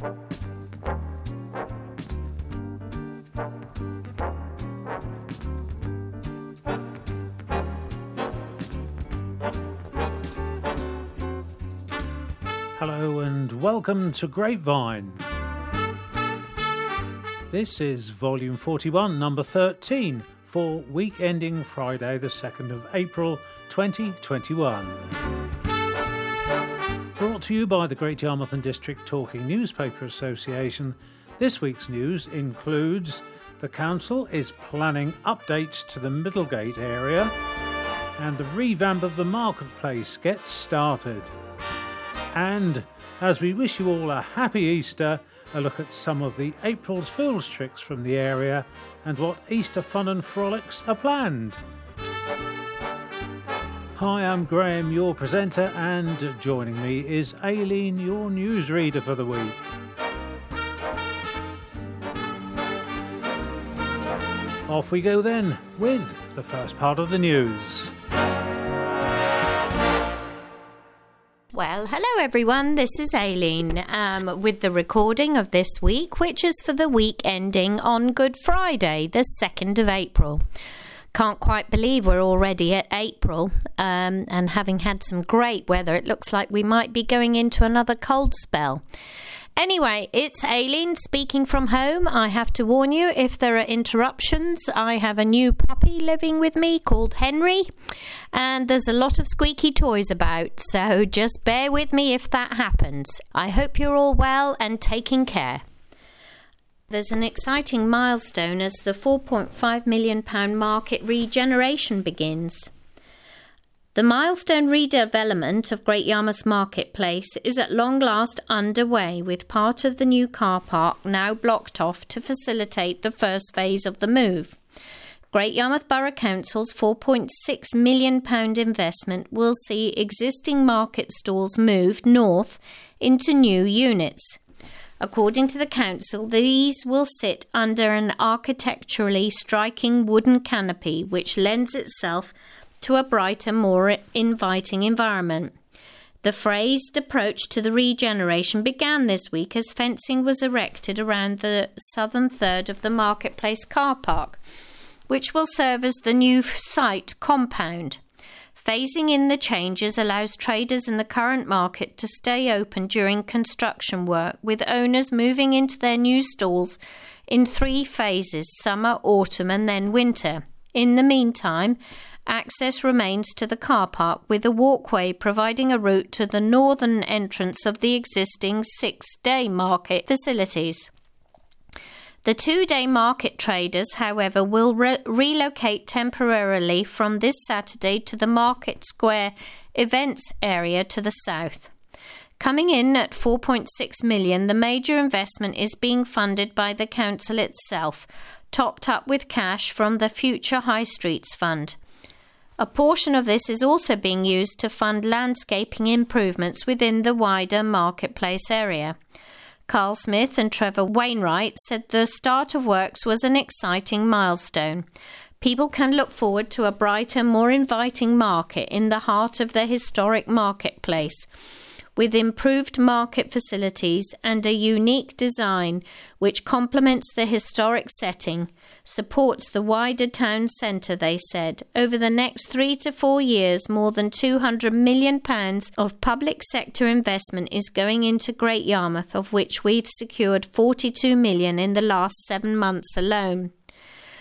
Hello and welcome to Grapevine. This is volume 41, number 13, for week ending Friday, the 2nd of April 2021. Brought to you by the Great Yarmouth and District Talking Newspaper Association, this week's news includes the Council is planning updates to the Middlegate area, and the revamp of the marketplace gets started. And as we wish you all a happy Easter, a look at some of the April's Fool's tricks from the area and what Easter fun and frolics are planned. Hi, I'm Graham, your presenter, and joining me is Aileen, your newsreader for the week. Off we go then with the first part of the news. Well, hello everyone. This is Aileen um, with the recording of this week, which is for the week ending on Good Friday, the 2nd of April. Can't quite believe we're already at April um, and having had some great weather, it looks like we might be going into another cold spell. Anyway, it's Aileen speaking from home. I have to warn you if there are interruptions. I have a new puppy living with me called Henry, and there's a lot of squeaky toys about, so just bear with me if that happens. I hope you're all well and taking care. There's an exciting milestone as the £4.5 million market regeneration begins. The milestone redevelopment of Great Yarmouth Marketplace is at long last underway, with part of the new car park now blocked off to facilitate the first phase of the move. Great Yarmouth Borough Council's £4.6 million investment will see existing market stalls moved north into new units. According to the council, these will sit under an architecturally striking wooden canopy which lends itself to a brighter, more inviting environment. The phrased approach to the regeneration began this week as fencing was erected around the southern third of the marketplace car park, which will serve as the new site compound. Phasing in the changes allows traders in the current market to stay open during construction work, with owners moving into their new stalls in three phases summer, autumn, and then winter. In the meantime, access remains to the car park with a walkway providing a route to the northern entrance of the existing six day market facilities. The two day market traders, however, will re- relocate temporarily from this Saturday to the Market Square events area to the south. Coming in at 4.6 million, the major investment is being funded by the council itself, topped up with cash from the Future High Streets Fund. A portion of this is also being used to fund landscaping improvements within the wider marketplace area. Carl Smith and Trevor Wainwright said the start of works was an exciting milestone. People can look forward to a brighter, more inviting market in the heart of the historic marketplace, with improved market facilities and a unique design which complements the historic setting supports the wider town centre, they said. Over the next three to four years, more than £200 million of public sector investment is going into Great Yarmouth, of which we've secured £42 million in the last seven months alone.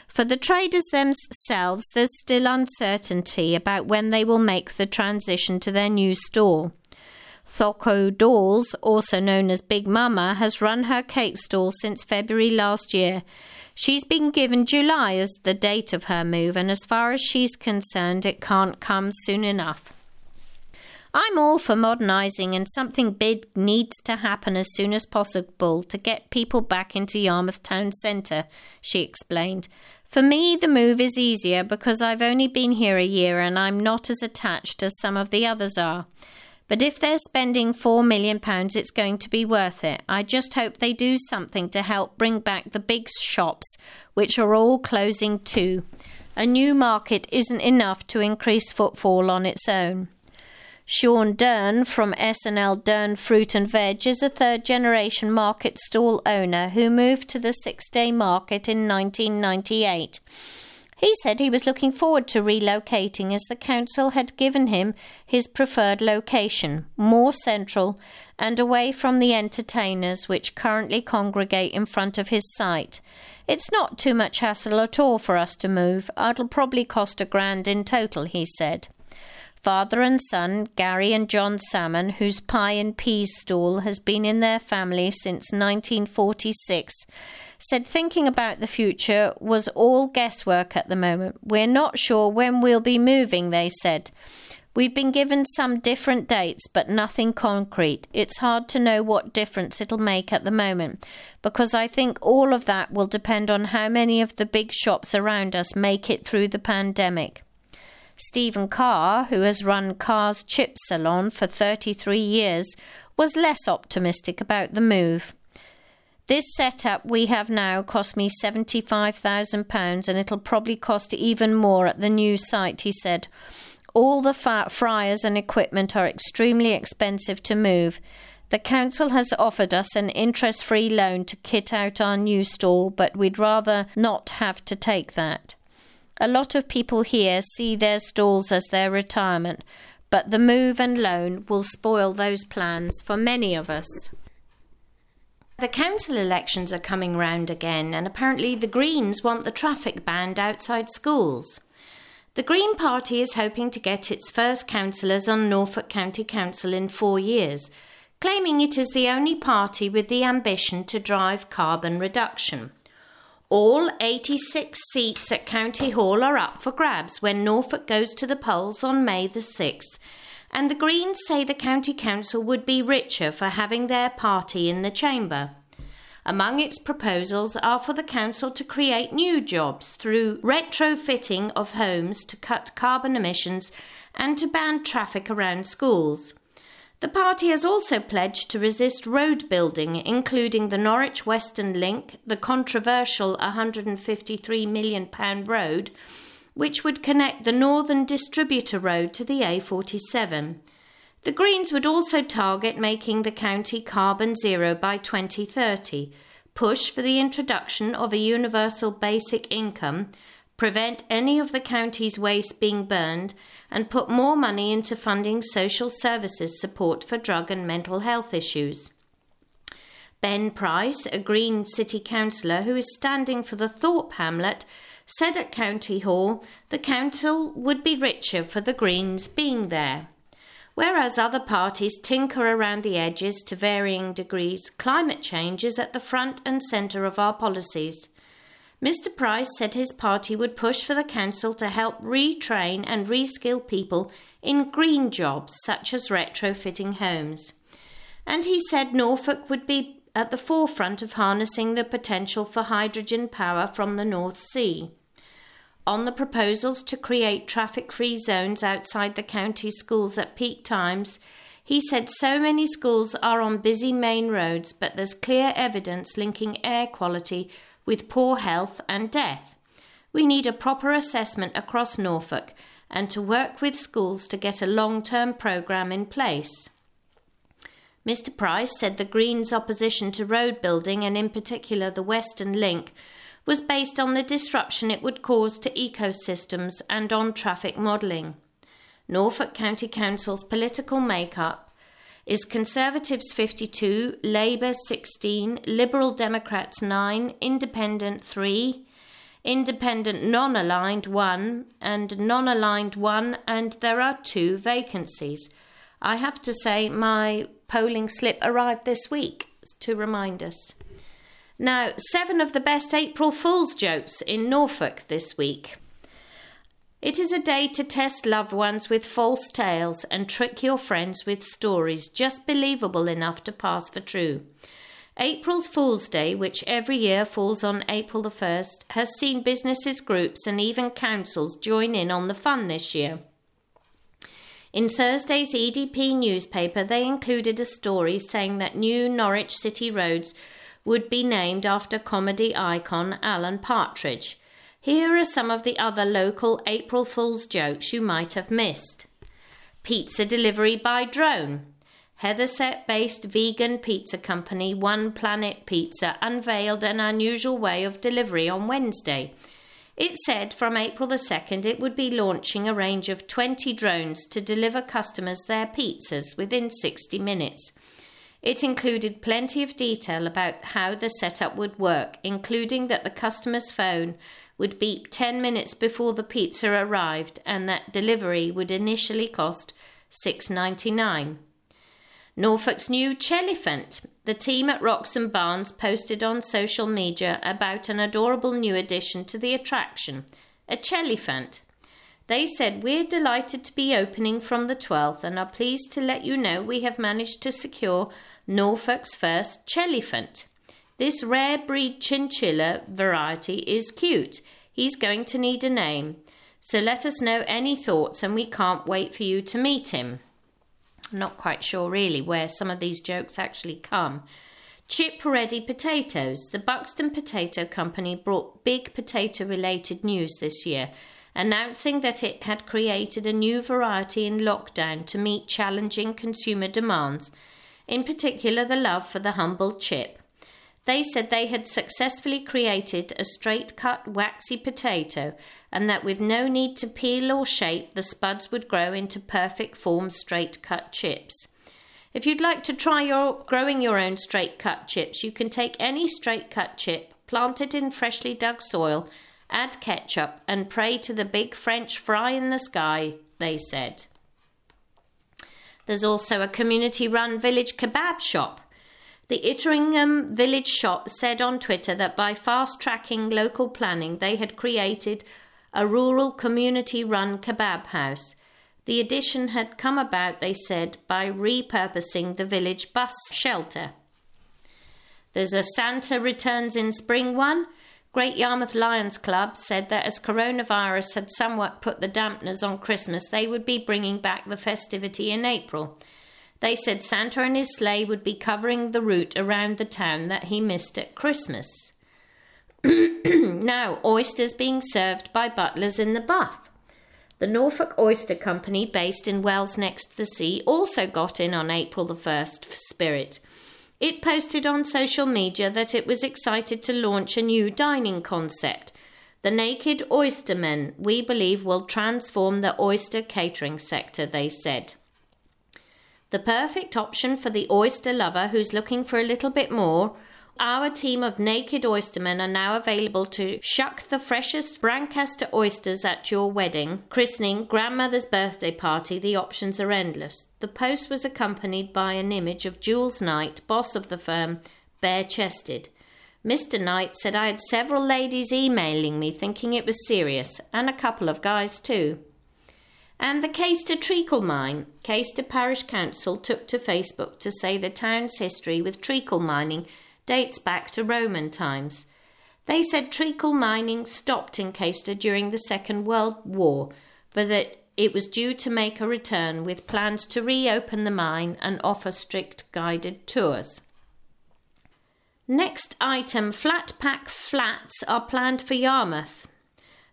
For the traders themselves, there's still uncertainty about when they will make the transition to their new store. Thoko Dolls, also known as Big Mama, has run her cake stall since February last year. She's been given July as the date of her move, and as far as she's concerned, it can't come soon enough. I'm all for modernising, and something big needs to happen as soon as possible to get people back into Yarmouth Town Centre, she explained. For me, the move is easier because I've only been here a year and I'm not as attached as some of the others are. But if they're spending £4 million, it's going to be worth it. I just hope they do something to help bring back the big shops, which are all closing too. A new market isn't enough to increase footfall on its own. Sean Dern from S&L Dern Fruit and Veg is a third generation market stall owner who moved to the six day market in 1998. He said he was looking forward to relocating as the council had given him his preferred location, more central and away from the entertainers which currently congregate in front of his site. It's not too much hassle at all for us to move. It'll probably cost a grand in total, he said. Father and son, Gary and John Salmon, whose pie and peas stall has been in their family since 1946, said thinking about the future was all guesswork at the moment. We're not sure when we'll be moving, they said. We've been given some different dates, but nothing concrete. It's hard to know what difference it'll make at the moment, because I think all of that will depend on how many of the big shops around us make it through the pandemic. Stephen Carr, who has run Carr's Chip Salon for 33 years, was less optimistic about the move. This setup we have now cost me £75,000 and it'll probably cost even more at the new site, he said. All the fryers and equipment are extremely expensive to move. The council has offered us an interest free loan to kit out our new stall, but we'd rather not have to take that. A lot of people here see their stalls as their retirement, but the move and loan will spoil those plans for many of us. The council elections are coming round again, and apparently the Greens want the traffic banned outside schools. The Green Party is hoping to get its first councillors on Norfolk County Council in four years, claiming it is the only party with the ambition to drive carbon reduction. All 86 seats at County Hall are up for grabs when Norfolk goes to the polls on May the 6th, and the Greens say the County Council would be richer for having their party in the chamber. Among its proposals are for the Council to create new jobs through retrofitting of homes to cut carbon emissions and to ban traffic around schools. The party has also pledged to resist road building, including the Norwich Western Link, the controversial £153 million road, which would connect the Northern Distributor Road to the A47. The Greens would also target making the county carbon zero by 2030, push for the introduction of a universal basic income, prevent any of the county's waste being burned, and put more money into funding social services support for drug and mental health issues. Ben Price, a Green City councillor who is standing for the Thorpe hamlet, said at County Hall the council would be richer for the Greens being there. Whereas other parties tinker around the edges to varying degrees, climate change is at the front and centre of our policies. Mr. Price said his party would push for the council to help retrain and reskill people in green jobs such as retrofitting homes. And he said Norfolk would be at the forefront of harnessing the potential for hydrogen power from the North Sea. On the proposals to create traffic free zones outside the county schools at peak times, he said so many schools are on busy main roads, but there's clear evidence linking air quality with poor health and death. We need a proper assessment across Norfolk and to work with schools to get a long term programme in place. Mr. Price said the Greens' opposition to road building, and in particular the Western Link, was based on the disruption it would cause to ecosystems and on traffic modelling. Norfolk County Council's political make-up is Conservatives 52, Labour 16, Liberal Democrats 9, Independent 3, Independent non aligned 1, and non aligned 1, and there are two vacancies. I have to say, my polling slip arrived this week to remind us. Now, seven of the best April Fool's jokes in Norfolk this week. It is a day to test loved ones with false tales and trick your friends with stories just believable enough to pass for true. April's Fool's Day, which every year falls on April the 1st, has seen businesses, groups, and even councils join in on the fun this year. In Thursday's EDP newspaper, they included a story saying that new Norwich City roads would be named after comedy icon Alan Partridge. Here are some of the other local April Fool's jokes you might have missed. Pizza delivery by drone. Hethersett based vegan pizza company One Planet Pizza unveiled an unusual way of delivery on Wednesday. It said from April the 2nd it would be launching a range of 20 drones to deliver customers their pizzas within 60 minutes. It included plenty of detail about how the setup would work, including that the customer's phone would beep 10 minutes before the pizza arrived and that delivery would initially cost $6.99. Norfolk's new Chellyphant. The team at Wroxham Barns posted on social media about an adorable new addition to the attraction, a Chellyphant. They said, We're delighted to be opening from the 12th and are pleased to let you know we have managed to secure Norfolk's first Chellyphant. This rare breed chinchilla variety is cute. He's going to need a name. So let us know any thoughts and we can't wait for you to meet him. I'm not quite sure really where some of these jokes actually come. Chip Ready Potatoes. The Buxton Potato Company brought big potato related news this year, announcing that it had created a new variety in lockdown to meet challenging consumer demands, in particular the love for the humble chip. They said they had successfully created a straight cut, waxy potato, and that with no need to peel or shape, the spuds would grow into perfect form straight cut chips. If you'd like to try your growing your own straight cut chips, you can take any straight cut chip, plant it in freshly dug soil, add ketchup, and pray to the big French fry in the sky, they said. There's also a community run village kebab shop the Itteringham village shop said on Twitter that by fast tracking local planning, they had created a rural community run kebab house. The addition had come about, they said, by repurposing the village bus shelter. There's a Santa Returns in Spring one. Great Yarmouth Lions Club said that as coronavirus had somewhat put the dampeners on Christmas, they would be bringing back the festivity in April. They said Santa and his sleigh would be covering the route around the town that he missed at Christmas. now, oysters being served by butlers in the Buff. The Norfolk Oyster Company, based in Wells next to the sea, also got in on April the 1st for Spirit. It posted on social media that it was excited to launch a new dining concept. The Naked Oystermen, we believe, will transform the oyster catering sector, they said. The perfect option for the oyster lover who's looking for a little bit more. Our team of naked oystermen are now available to shuck the freshest Brancaster oysters at your wedding, christening, grandmother's birthday party. The options are endless. The post was accompanied by an image of Jules Knight, boss of the firm, bare chested. Mr. Knight said I had several ladies emailing me thinking it was serious, and a couple of guys too. And the Caister Treacle mine. Caister Parish Council took to Facebook to say the town's history with treacle mining dates back to Roman times. They said treacle mining stopped in Caister during the Second World War, but that it was due to make a return with plans to reopen the mine and offer strict guided tours. Next item flat pack flats are planned for Yarmouth.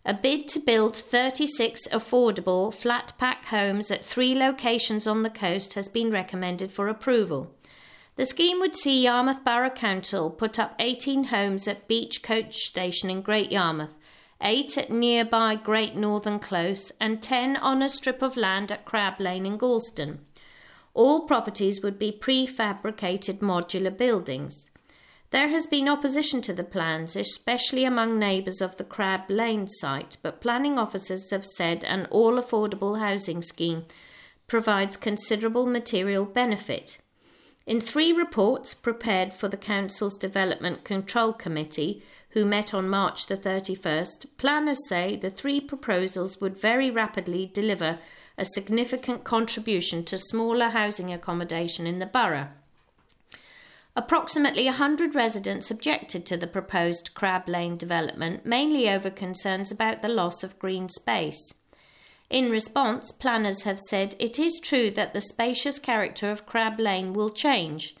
A bid to build 36 affordable flat pack homes at three locations on the coast has been recommended for approval. The scheme would see Yarmouth Borough Council put up 18 homes at Beach Coach Station in Great Yarmouth, 8 at nearby Great Northern Close, and 10 on a strip of land at Crab Lane in Gorleston. All properties would be prefabricated modular buildings. There has been opposition to the plans, especially among neighbours of the Crab Lane site, but planning officers have said an all affordable housing scheme provides considerable material benefit. In three reports prepared for the Council's Development Control Committee, who met on March the 31st, planners say the three proposals would very rapidly deliver a significant contribution to smaller housing accommodation in the borough. Approximately 100 residents objected to the proposed Crab Lane development, mainly over concerns about the loss of green space. In response, planners have said it is true that the spacious character of Crab Lane will change,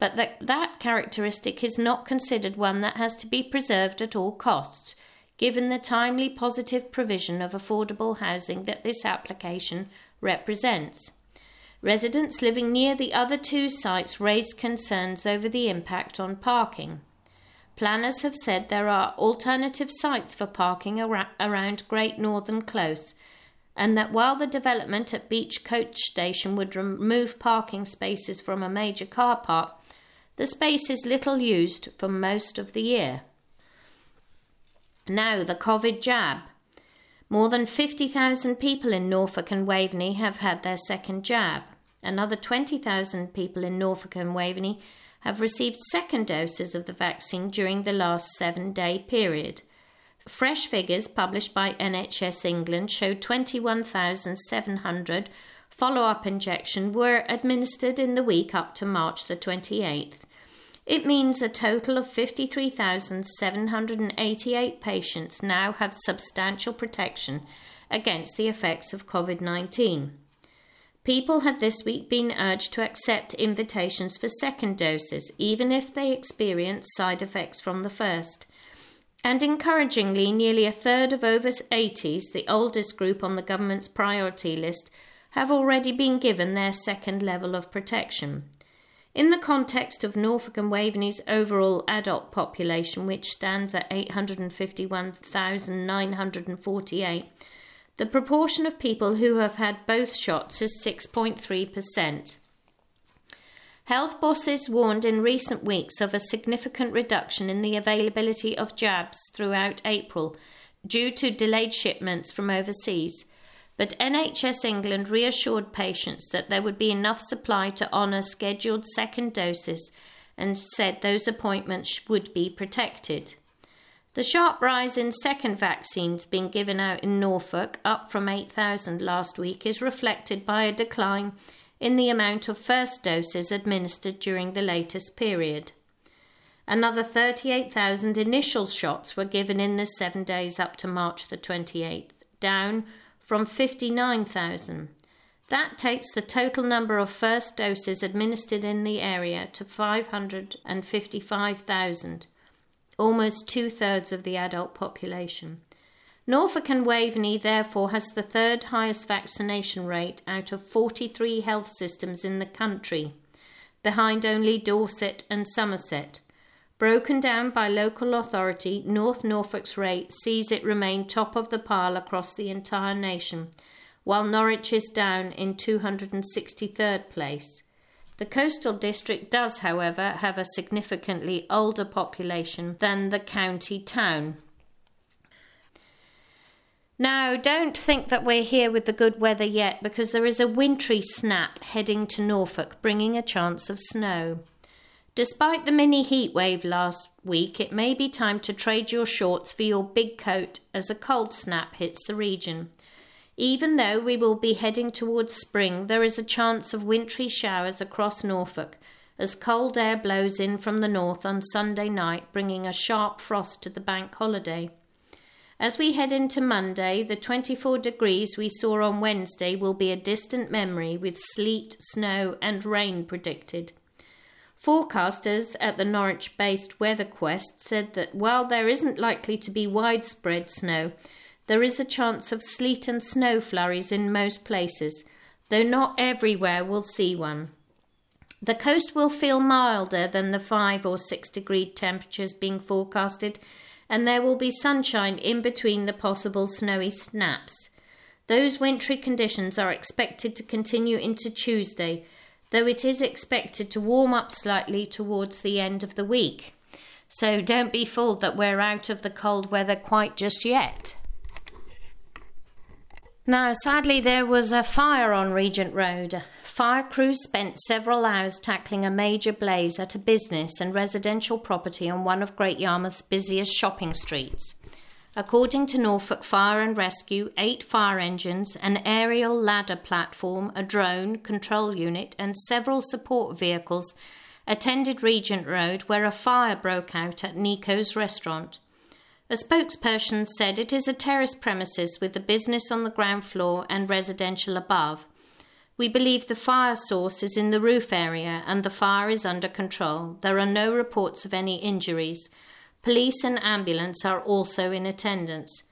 but that that characteristic is not considered one that has to be preserved at all costs, given the timely positive provision of affordable housing that this application represents. Residents living near the other two sites raised concerns over the impact on parking. Planners have said there are alternative sites for parking ar- around Great Northern Close, and that while the development at Beach Coach Station would remove parking spaces from a major car park, the space is little used for most of the year. Now, the COVID jab. More than 50,000 people in Norfolk and Waveney have had their second jab. Another 20,000 people in Norfolk and Waveney have received second doses of the vaccine during the last seven day period. Fresh figures published by NHS England showed 21,700 follow up injections were administered in the week up to March the 28th. It means a total of 53,788 patients now have substantial protection against the effects of COVID 19. People have this week been urged to accept invitations for second doses, even if they experience side effects from the first. And encouragingly, nearly a third of over 80s, the oldest group on the government's priority list, have already been given their second level of protection. In the context of Norfolk and Waveney's overall adult population, which stands at 851,948, the proportion of people who have had both shots is 6.3%. Health bosses warned in recent weeks of a significant reduction in the availability of jabs throughout April due to delayed shipments from overseas. But NHS England reassured patients that there would be enough supply to honour scheduled second doses and said those appointments would be protected. The sharp rise in second vaccines being given out in Norfolk, up from 8,000 last week, is reflected by a decline in the amount of first doses administered during the latest period. Another 38,000 initial shots were given in the seven days up to March the 28th, down from 59,000. That takes the total number of first doses administered in the area to 555,000, almost two thirds of the adult population. Norfolk and Waveney, therefore, has the third highest vaccination rate out of 43 health systems in the country, behind only Dorset and Somerset. Broken down by local authority, North Norfolk's rate sees it remain top of the pile across the entire nation, while Norwich is down in 263rd place. The coastal district does, however, have a significantly older population than the county town. Now, don't think that we're here with the good weather yet because there is a wintry snap heading to Norfolk, bringing a chance of snow. Despite the mini heat wave last week, it may be time to trade your shorts for your big coat as a cold snap hits the region. Even though we will be heading towards spring, there is a chance of wintry showers across Norfolk as cold air blows in from the north on Sunday night, bringing a sharp frost to the bank holiday. As we head into Monday, the 24 degrees we saw on Wednesday will be a distant memory with sleet, snow, and rain predicted. Forecasters at the Norwich based WeatherQuest said that while there isn't likely to be widespread snow, there is a chance of sleet and snow flurries in most places, though not everywhere will see one. The coast will feel milder than the 5 or 6 degree temperatures being forecasted, and there will be sunshine in between the possible snowy snaps. Those wintry conditions are expected to continue into Tuesday, though it is expected to warm up slightly towards the end of the week. So don't be fooled that we're out of the cold weather quite just yet. Now, sadly, there was a fire on Regent Road. Fire crews spent several hours tackling a major blaze at a business and residential property on one of Great Yarmouth's busiest shopping streets. According to Norfolk Fire and Rescue, eight fire engines, an aerial ladder platform, a drone, control unit, and several support vehicles attended Regent Road where a fire broke out at Nico's restaurant. A spokesperson said it is a terrace premises with the business on the ground floor and residential above. We believe the fire source is in the roof area and the fire is under control. There are no reports of any injuries. Police and ambulance are also in attendance.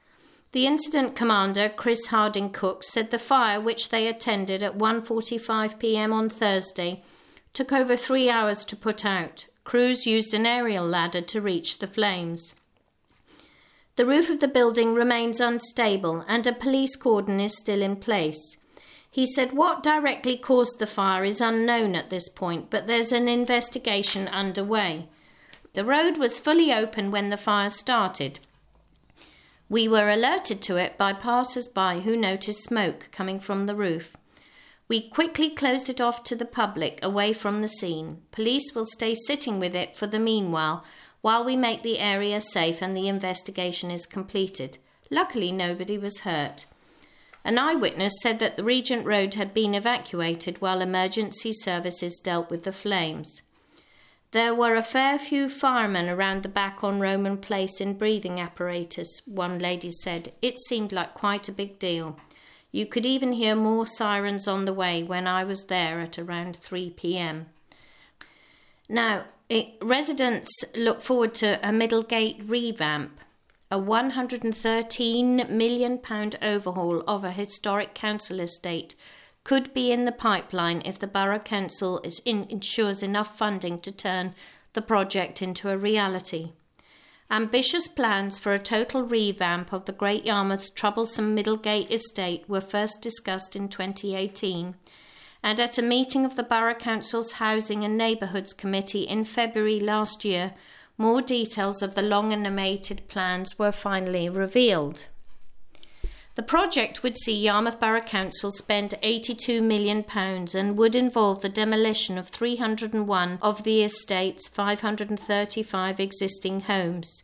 The incident commander, Chris Harding Cook, said the fire which they attended at 1:45 p.m. on Thursday took over 3 hours to put out. Crews used an aerial ladder to reach the flames. The roof of the building remains unstable and a police cordon is still in place. He said what directly caused the fire is unknown at this point, but there's an investigation underway. The road was fully open when the fire started. We were alerted to it by passers by who noticed smoke coming from the roof. We quickly closed it off to the public away from the scene. Police will stay sitting with it for the meanwhile while we make the area safe and the investigation is completed. Luckily, nobody was hurt. An eyewitness said that the Regent Road had been evacuated while emergency services dealt with the flames. There were a fair few firemen around the back on Roman Place in breathing apparatus, one lady said. It seemed like quite a big deal. You could even hear more sirens on the way when I was there at around 3 pm. Now, it, residents look forward to a Middlegate revamp, a £113 million overhaul of a historic council estate could be in the pipeline if the Borough Council in, ensures enough funding to turn the project into a reality. Ambitious plans for a total revamp of the Great Yarmouth's troublesome Middlegate estate were first discussed in 2018, and at a meeting of the Borough Council's Housing and Neighbourhoods Committee in February last year, more details of the long animated plans were finally revealed. The project would see Yarmouth Borough Council spend £82 million and would involve the demolition of 301 of the estate's 535 existing homes.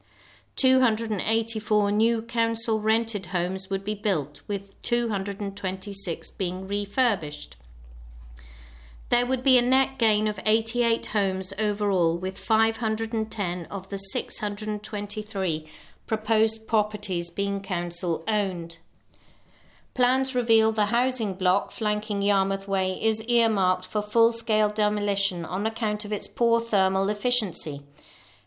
284 new council rented homes would be built, with 226 being refurbished. There would be a net gain of 88 homes overall, with 510 of the 623 proposed properties being council owned. Plans reveal the housing block flanking Yarmouth Way is earmarked for full scale demolition on account of its poor thermal efficiency.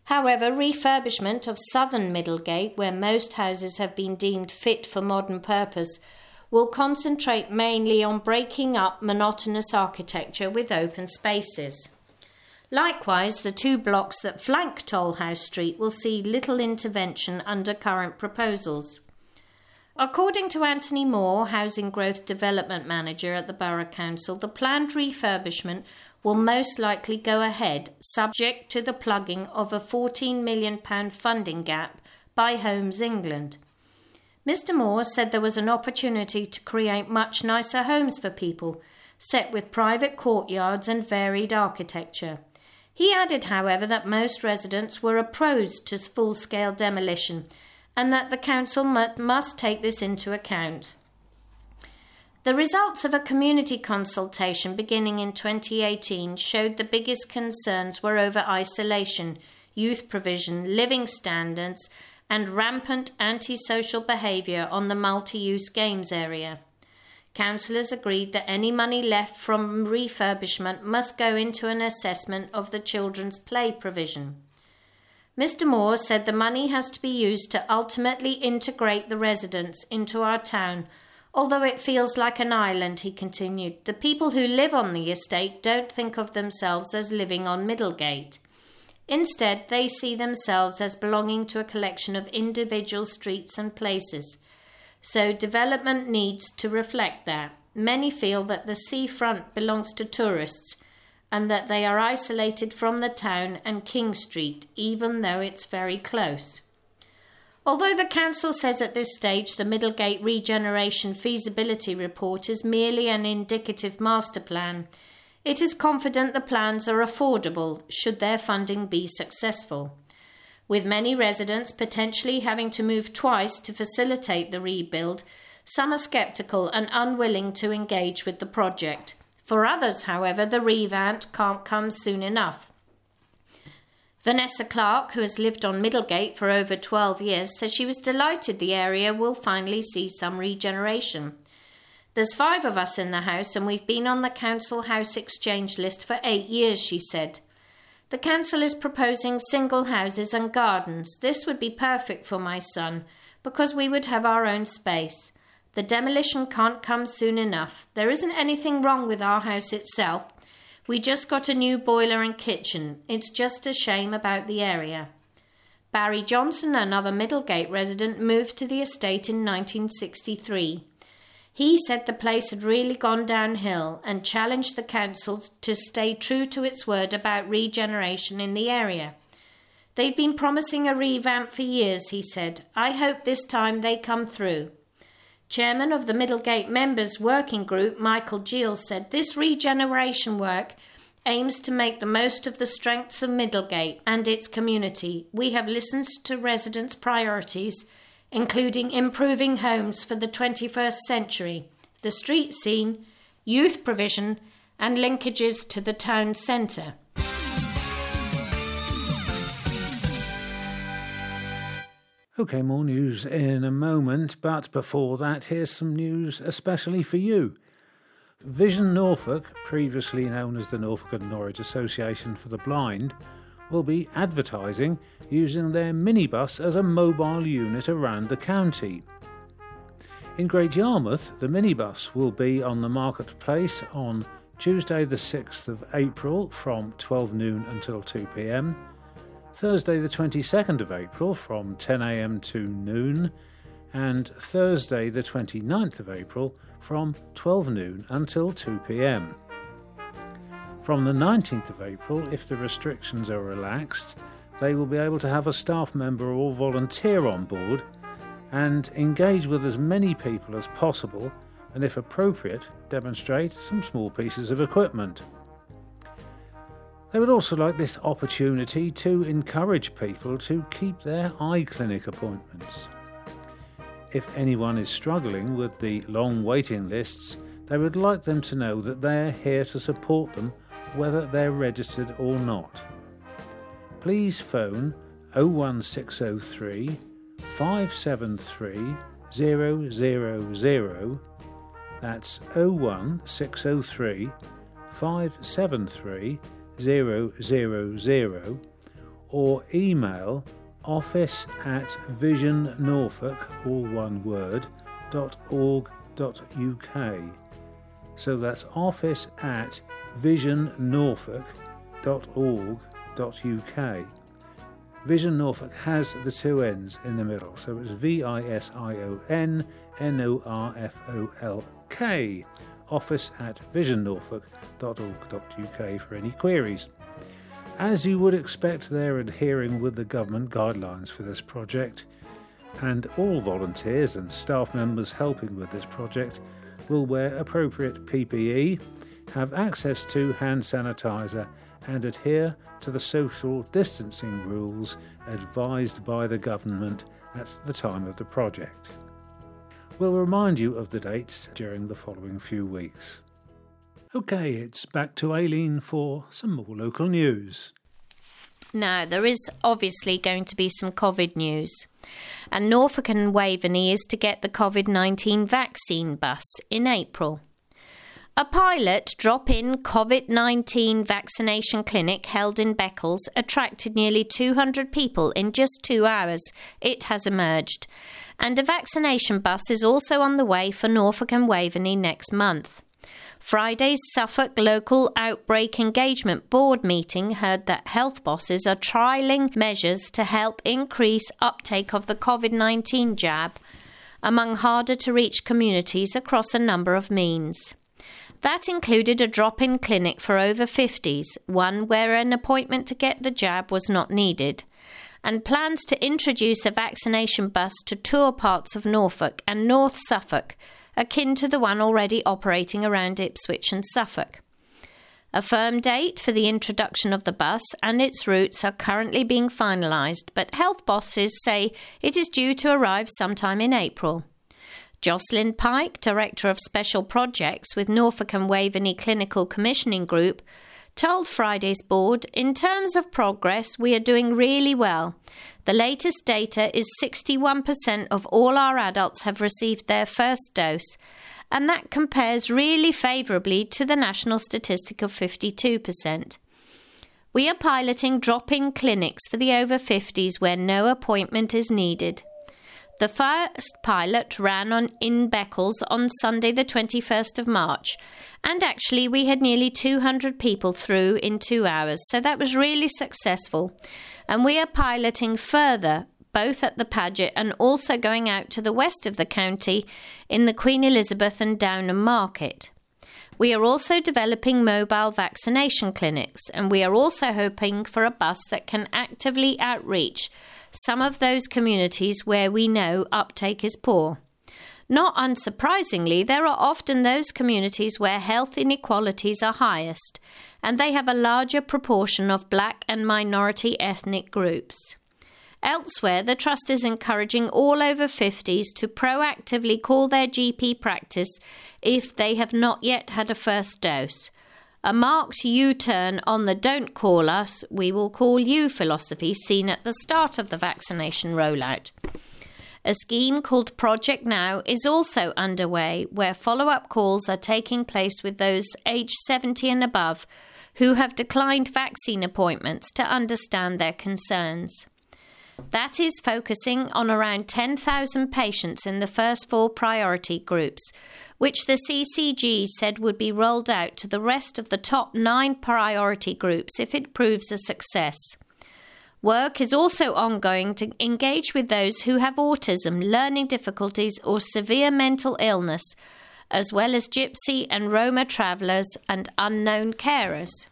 However, refurbishment of southern Middlegate, where most houses have been deemed fit for modern purpose, will concentrate mainly on breaking up monotonous architecture with open spaces. Likewise, the two blocks that flank Tolhouse Street will see little intervention under current proposals. According to Anthony Moore, Housing Growth Development Manager at the Borough Council, the planned refurbishment will most likely go ahead, subject to the plugging of a £14 million funding gap by Homes England. Mr. Moore said there was an opportunity to create much nicer homes for people, set with private courtyards and varied architecture. He added, however, that most residents were opposed to full scale demolition and that the Council must take this into account. The results of a community consultation beginning in 2018 showed the biggest concerns were over isolation, youth provision, living standards, and rampant antisocial behaviour on the multi use games area. Councillors agreed that any money left from refurbishment must go into an assessment of the children's play provision. Mr. Moore said the money has to be used to ultimately integrate the residents into our town. Although it feels like an island, he continued, the people who live on the estate don't think of themselves as living on Middlegate. Instead, they see themselves as belonging to a collection of individual streets and places. So, development needs to reflect that. Many feel that the seafront belongs to tourists and that they are isolated from the town and King Street, even though it's very close. Although the Council says at this stage the Middlegate Regeneration Feasibility Report is merely an indicative master plan, it is confident the plans are affordable should their funding be successful. With many residents potentially having to move twice to facilitate the rebuild, some are sceptical and unwilling to engage with the project. For others, however, the revamp can't come soon enough. Vanessa Clark, who has lived on Middlegate for over 12 years, says she was delighted the area will finally see some regeneration. There's five of us in the house, and we've been on the council house exchange list for eight years, she said. The council is proposing single houses and gardens. This would be perfect for my son, because we would have our own space. The demolition can't come soon enough. There isn't anything wrong with our house itself. We just got a new boiler and kitchen. It's just a shame about the area. Barry Johnson, another Middlegate resident, moved to the estate in 1963. He said the place had really gone downhill and challenged the council to stay true to its word about regeneration in the area. They've been promising a revamp for years, he said. I hope this time they come through. Chairman of the Middlegate Members Working Group, Michael Giles, said this regeneration work aims to make the most of the strengths of Middlegate and its community. We have listened to residents' priorities including improving homes for the 21st century, the street scene, youth provision, and linkages to the town centre. Okay, more news in a moment, but before that, here's some news especially for you. Vision Norfolk, previously known as the Norfolk and Norwich Association for the Blind, will be advertising using their minibus as a mobile unit around the county. In Great Yarmouth, the minibus will be on the marketplace on Tuesday, the 6th of April from 12 noon until 2 pm, Thursday, the 22nd of April from 10 am to noon, and Thursday, the 29th of April from 12 noon until 2 pm. From the 19th of April, if the restrictions are relaxed, they will be able to have a staff member or volunteer on board and engage with as many people as possible and, if appropriate, demonstrate some small pieces of equipment. They would also like this opportunity to encourage people to keep their eye clinic appointments. If anyone is struggling with the long waiting lists, they would like them to know that they are here to support them whether they're registered or not. Please phone 01603 573 000. That's 01603 573 000 or email office at visionnorfolk, all one word. So that's office at visionnorfolk.org.uk. Vision Norfolk has the two N's in the middle, so it's V I S I O N N O R F O L K. Office at visionnorfolk.org.uk for any queries. As you would expect, they're adhering with the government guidelines for this project, and all volunteers and staff members helping with this project will wear appropriate PPE have access to hand sanitizer, and adhere to the social distancing rules advised by the government at the time of the project. We'll remind you of the dates during the following few weeks. Okay, it's back to Aileen for some more local news. Now, there is obviously going to be some COVID news. And Norfolk and Waveney is to get the COVID 19 vaccine bus in April. A pilot drop in COVID 19 vaccination clinic held in Beccles attracted nearly 200 people in just two hours, it has emerged. And a vaccination bus is also on the way for Norfolk and Waveney next month. Friday's Suffolk Local Outbreak Engagement Board meeting heard that health bosses are trialling measures to help increase uptake of the COVID 19 jab among harder to reach communities across a number of means. That included a drop in clinic for over 50s, one where an appointment to get the jab was not needed, and plans to introduce a vaccination bus to tour parts of Norfolk and North Suffolk, akin to the one already operating around Ipswich and Suffolk. A firm date for the introduction of the bus and its routes are currently being finalised, but health bosses say it is due to arrive sometime in April. Jocelyn Pike, Director of Special Projects with Norfolk and Waveney Clinical Commissioning Group, told Friday's board In terms of progress, we are doing really well. The latest data is 61% of all our adults have received their first dose, and that compares really favourably to the national statistic of 52%. We are piloting drop in clinics for the over 50s where no appointment is needed. The first pilot ran on in Beccles on Sunday, the 21st of March, and actually we had nearly 200 people through in two hours, so that was really successful. And we are piloting further, both at the Paget and also going out to the west of the county in the Queen Elizabeth and Downham Market. We are also developing mobile vaccination clinics, and we are also hoping for a bus that can actively outreach some of those communities where we know uptake is poor. Not unsurprisingly, there are often those communities where health inequalities are highest, and they have a larger proportion of black and minority ethnic groups. Elsewhere, the Trust is encouraging all over 50s to proactively call their GP practice if they have not yet had a first dose. A marked U turn on the don't call us, we will call you philosophy seen at the start of the vaccination rollout. A scheme called Project Now is also underway, where follow up calls are taking place with those aged 70 and above who have declined vaccine appointments to understand their concerns. That is focusing on around 10,000 patients in the first four priority groups, which the CCG said would be rolled out to the rest of the top nine priority groups if it proves a success. Work is also ongoing to engage with those who have autism, learning difficulties, or severe mental illness, as well as Gypsy and Roma travellers and unknown carers.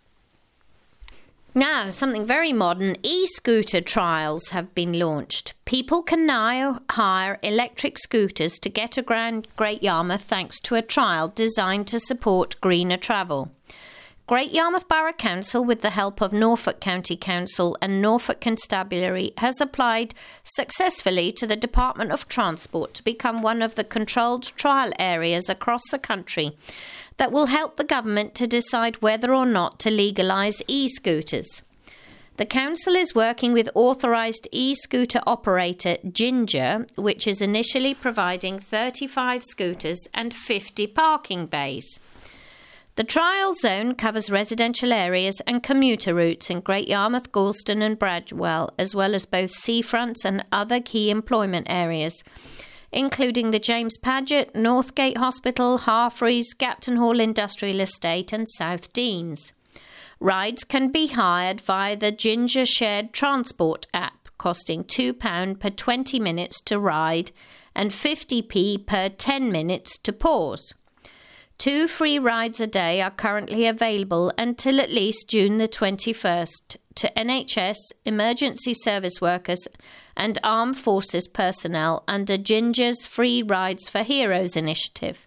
Now, something very modern e scooter trials have been launched. People can now hire electric scooters to get around Great Yarmouth thanks to a trial designed to support greener travel. Great Yarmouth Borough Council, with the help of Norfolk County Council and Norfolk Constabulary, has applied successfully to the Department of Transport to become one of the controlled trial areas across the country that will help the government to decide whether or not to legalise e scooters. The council is working with authorised e scooter operator Ginger, which is initially providing 35 scooters and 50 parking bays. The trial zone covers residential areas and commuter routes in Great Yarmouth, Gorleston, and Bradwell, as well as both seafronts and other key employment areas including the James Paget, Northgate Hospital, Harfreys, Gapton Hall Industrial Estate, and South Denes. Rides can be hired via the Ginger Shared Transport app, costing £2 per 20 minutes to ride and 50p per 10 minutes to pause. Two free rides a day are currently available until at least June the 21st to NHS, emergency service workers, and armed forces personnel under Ginger's Free Rides for Heroes initiative.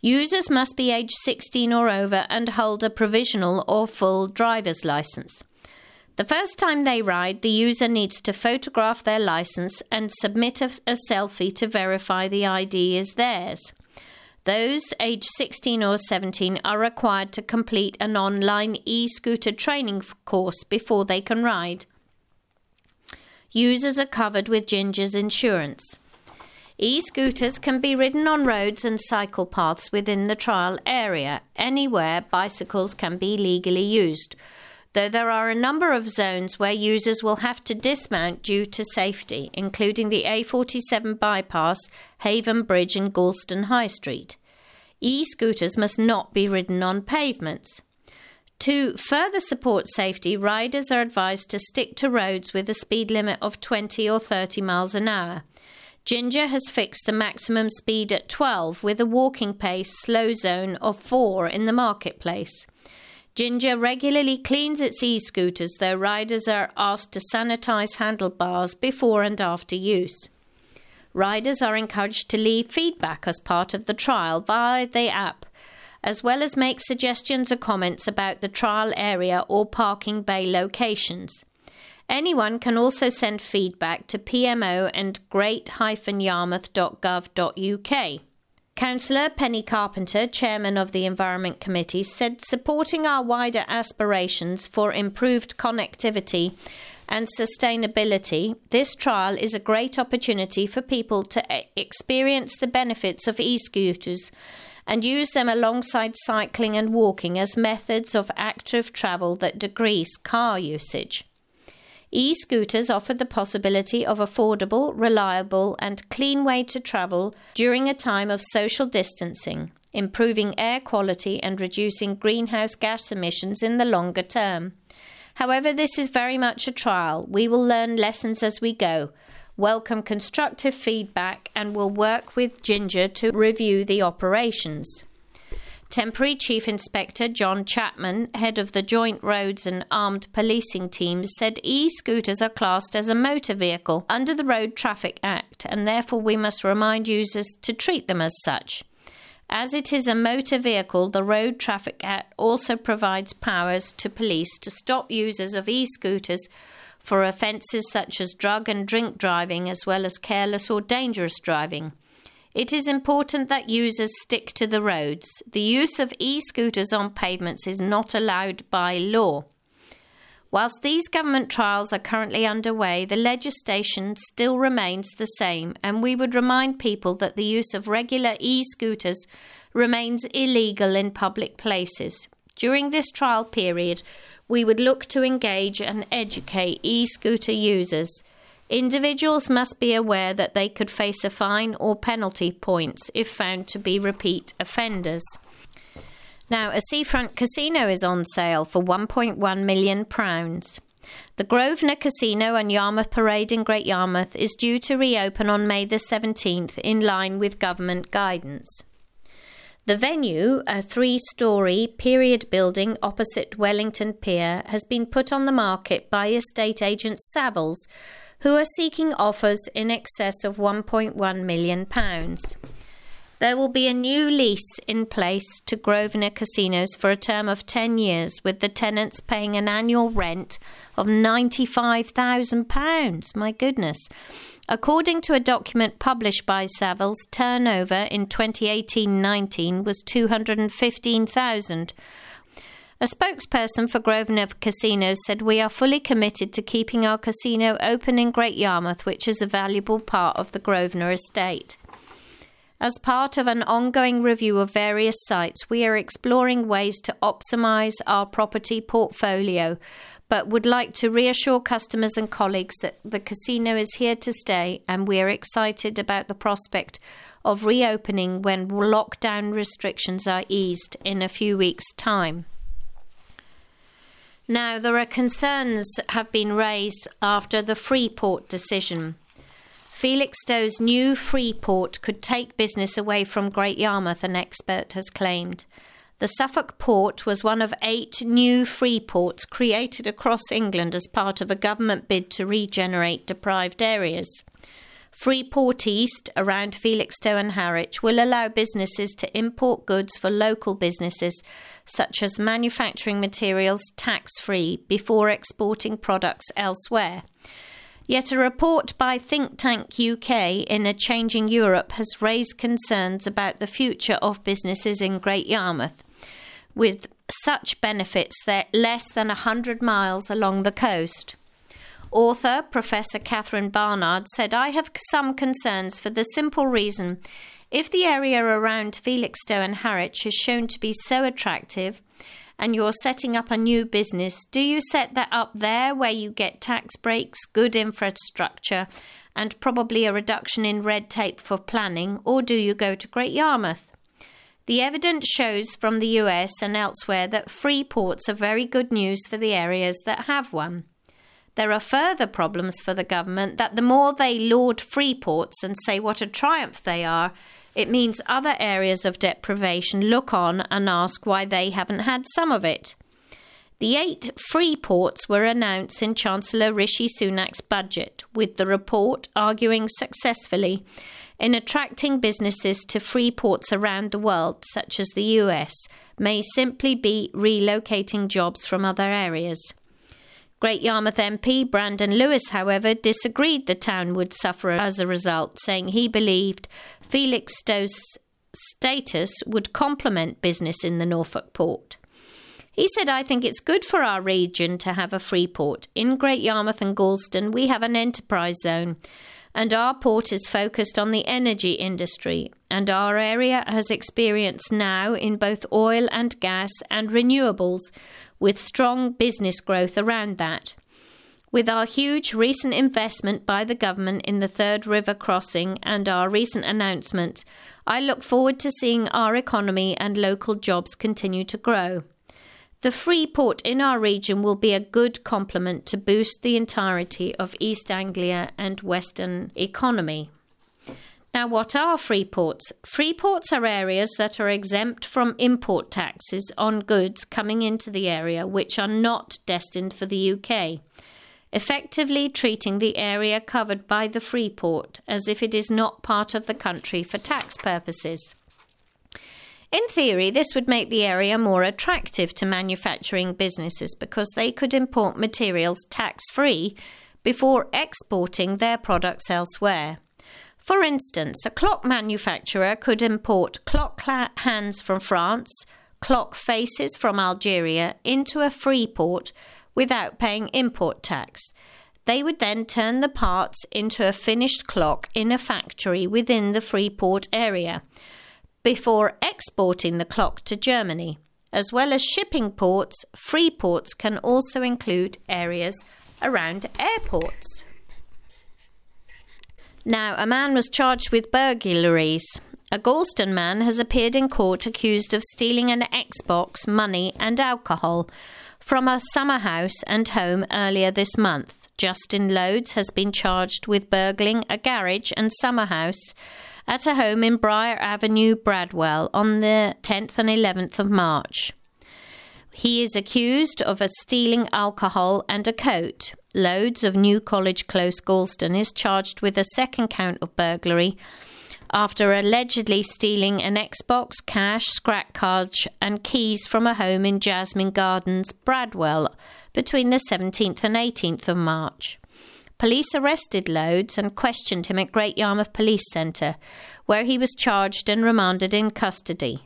Users must be aged 16 or over and hold a provisional or full driver's license. The first time they ride, the user needs to photograph their license and submit a, a selfie to verify the ID is theirs. Those aged 16 or 17 are required to complete an online e scooter training course before they can ride. Users are covered with Ginger's insurance. E scooters can be ridden on roads and cycle paths within the trial area. Anywhere bicycles can be legally used, though there are a number of zones where users will have to dismount due to safety, including the A47 bypass, Haven Bridge, and Gorleston High Street. E scooters must not be ridden on pavements. To further support safety, riders are advised to stick to roads with a speed limit of 20 or 30 miles an hour. Ginger has fixed the maximum speed at 12 with a walking pace slow zone of 4 in the marketplace. Ginger regularly cleans its e scooters, though riders are asked to sanitize handlebars before and after use. Riders are encouraged to leave feedback as part of the trial via the app, as well as make suggestions or comments about the trial area or parking bay locations. Anyone can also send feedback to pmo and great-yarmouth.gov.uk. Councillor Penny Carpenter, Chairman of the Environment Committee, said supporting our wider aspirations for improved connectivity and sustainability, this trial is a great opportunity for people to experience the benefits of e scooters and use them alongside cycling and walking as methods of active travel that decrease car usage. E scooters offer the possibility of affordable, reliable, and clean way to travel during a time of social distancing, improving air quality and reducing greenhouse gas emissions in the longer term. However, this is very much a trial. We will learn lessons as we go, welcome constructive feedback, and will work with Ginger to review the operations. Temporary Chief Inspector John Chapman, head of the Joint Roads and Armed Policing Teams, said e scooters are classed as a motor vehicle under the Road Traffic Act, and therefore we must remind users to treat them as such. As it is a motor vehicle, the Road Traffic Act also provides powers to police to stop users of e scooters for offences such as drug and drink driving, as well as careless or dangerous driving. It is important that users stick to the roads. The use of e scooters on pavements is not allowed by law. Whilst these government trials are currently underway, the legislation still remains the same, and we would remind people that the use of regular e scooters remains illegal in public places. During this trial period, we would look to engage and educate e scooter users. Individuals must be aware that they could face a fine or penalty points if found to be repeat offenders. Now, a seafront casino is on sale for £1.1 million. The Grosvenor Casino and Yarmouth Parade in Great Yarmouth is due to reopen on May the 17th in line with government guidance. The venue, a three story period building opposite Wellington Pier, has been put on the market by estate agent Savills who are seeking offers in excess of £1.1 million. There will be a new lease in place to Grosvenor casinos for a term of 10 years, with the tenants paying an annual rent of £95,000. My goodness. According to a document published by Savills, turnover in 2018 19 was 215,000 a spokesperson for Grosvenor Casinos said, We are fully committed to keeping our casino open in Great Yarmouth, which is a valuable part of the Grosvenor estate. As part of an ongoing review of various sites, we are exploring ways to optimise our property portfolio, but would like to reassure customers and colleagues that the casino is here to stay and we are excited about the prospect of reopening when lockdown restrictions are eased in a few weeks' time. Now, there are concerns have been raised after the Freeport decision. Felixstowe's new Freeport could take business away from Great Yarmouth, an expert has claimed. The Suffolk port was one of eight new freeports created across England as part of a government bid to regenerate deprived areas. Freeport East, around Felixstowe and Harwich, will allow businesses to import goods for local businesses, such as manufacturing materials, tax free before exporting products elsewhere. Yet a report by Think Tank UK in A Changing Europe has raised concerns about the future of businesses in Great Yarmouth, with such benefits that less than 100 miles along the coast. Author Professor Catherine Barnard said, I have some concerns for the simple reason if the area around Felixstowe and Harwich is shown to be so attractive and you're setting up a new business, do you set that up there where you get tax breaks, good infrastructure, and probably a reduction in red tape for planning, or do you go to Great Yarmouth? The evidence shows from the US and elsewhere that free ports are very good news for the areas that have one. There are further problems for the government that the more they laud free ports and say what a triumph they are, it means other areas of deprivation look on and ask why they haven't had some of it. The eight free ports were announced in Chancellor Rishi Sunak's budget, with the report arguing successfully in attracting businesses to free ports around the world, such as the US, may simply be relocating jobs from other areas. Great Yarmouth MP Brandon Lewis, however, disagreed the town would suffer as a result, saying he believed Felixstowe's status would complement business in the Norfolk port. He said, I think it's good for our region to have a free port. In Great Yarmouth and Gorleston, we have an enterprise zone, and our port is focused on the energy industry, and our area has experience now in both oil and gas and renewables with strong business growth around that. With our huge recent investment by the government in the third river crossing and our recent announcement, I look forward to seeing our economy and local jobs continue to grow. The free port in our region will be a good complement to boost the entirety of East Anglia and Western economy. Now, what are free ports? Free ports are areas that are exempt from import taxes on goods coming into the area which are not destined for the UK, effectively treating the area covered by the free port as if it is not part of the country for tax purposes. In theory, this would make the area more attractive to manufacturing businesses because they could import materials tax free before exporting their products elsewhere. For instance, a clock manufacturer could import clock hands from France, clock faces from Algeria into a free port without paying import tax. They would then turn the parts into a finished clock in a factory within the free port area before exporting the clock to Germany. As well as shipping ports, free ports can also include areas around airports. Now, a man was charged with burglaries. A Gorleston man has appeared in court accused of stealing an Xbox, money, and alcohol from a summer house and home earlier this month. Justin Loades has been charged with burgling a garage and summer house at a home in Briar Avenue, Bradwell, on the 10th and 11th of March. He is accused of stealing alcohol and a coat. Loades of New College Close, Gorleston is charged with a second count of burglary after allegedly stealing an Xbox, cash, scratch cards, and keys from a home in Jasmine Gardens, Bradwell, between the 17th and 18th of March. Police arrested Loades and questioned him at Great Yarmouth Police Centre, where he was charged and remanded in custody.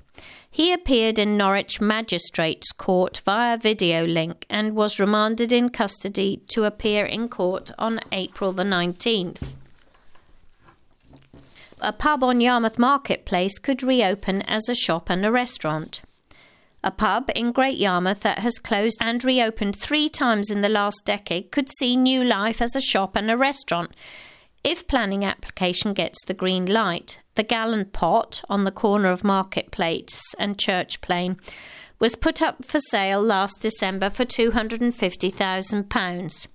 He appeared in Norwich Magistrates Court via video link and was remanded in custody to appear in court on April the 19th. A pub on Yarmouth Marketplace could reopen as a shop and a restaurant. A pub in Great Yarmouth that has closed and reopened three times in the last decade could see new life as a shop and a restaurant if planning application gets the green light. The Gallon Pot on the corner of Market Place and Church Plain was put up for sale last December for £250,000.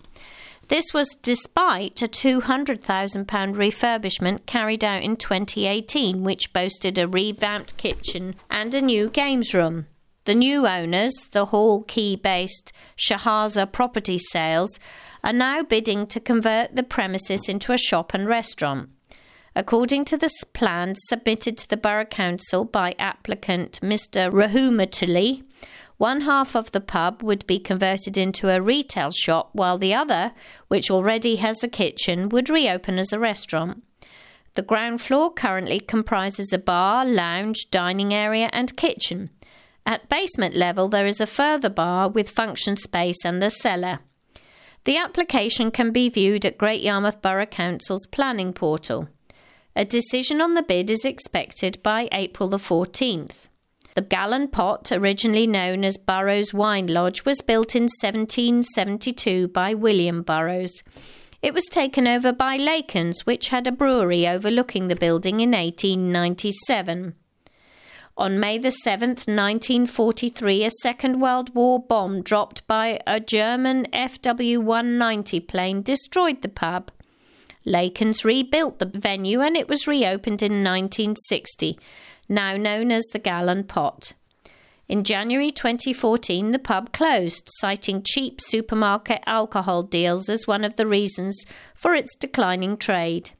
This was despite a £200,000 refurbishment carried out in 2018, which boasted a revamped kitchen and a new games room. The new owners, the Hall Quay based Shahaza Property Sales, are now bidding to convert the premises into a shop and restaurant. According to the plans submitted to the Borough Council by applicant Mr. Rahumatuli, one half of the pub would be converted into a retail shop, while the other, which already has a kitchen, would reopen as a restaurant. The ground floor currently comprises a bar, lounge, dining area, and kitchen. At basement level, there is a further bar with function space and the cellar. The application can be viewed at Great Yarmouth Borough Council's planning portal. A decision on the bid is expected by April the 14th. The Gallon Pot, originally known as Burrows Wine Lodge, was built in 1772 by William Burrows. It was taken over by Lacons, which had a brewery overlooking the building in 1897. On May the 7th, 1943, a Second World War bomb dropped by a German FW 190 plane destroyed the pub. Lacons rebuilt the venue and it was reopened in 1960, now known as the Gallon Pot. In January 2014, the pub closed, citing cheap supermarket alcohol deals as one of the reasons for its declining trade.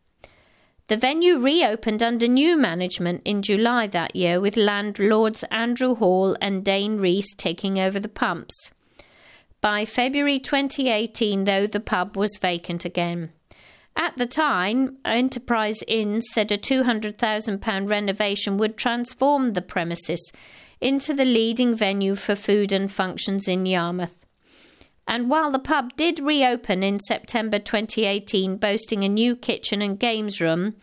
The venue reopened under new management in July that year, with landlords Andrew Hall and Dane Rees taking over the pumps. By February 2018, though, the pub was vacant again. At the time, Enterprise Inn said a £200,000 renovation would transform the premises into the leading venue for food and functions in Yarmouth. And while the pub did reopen in September 2018, boasting a new kitchen and games room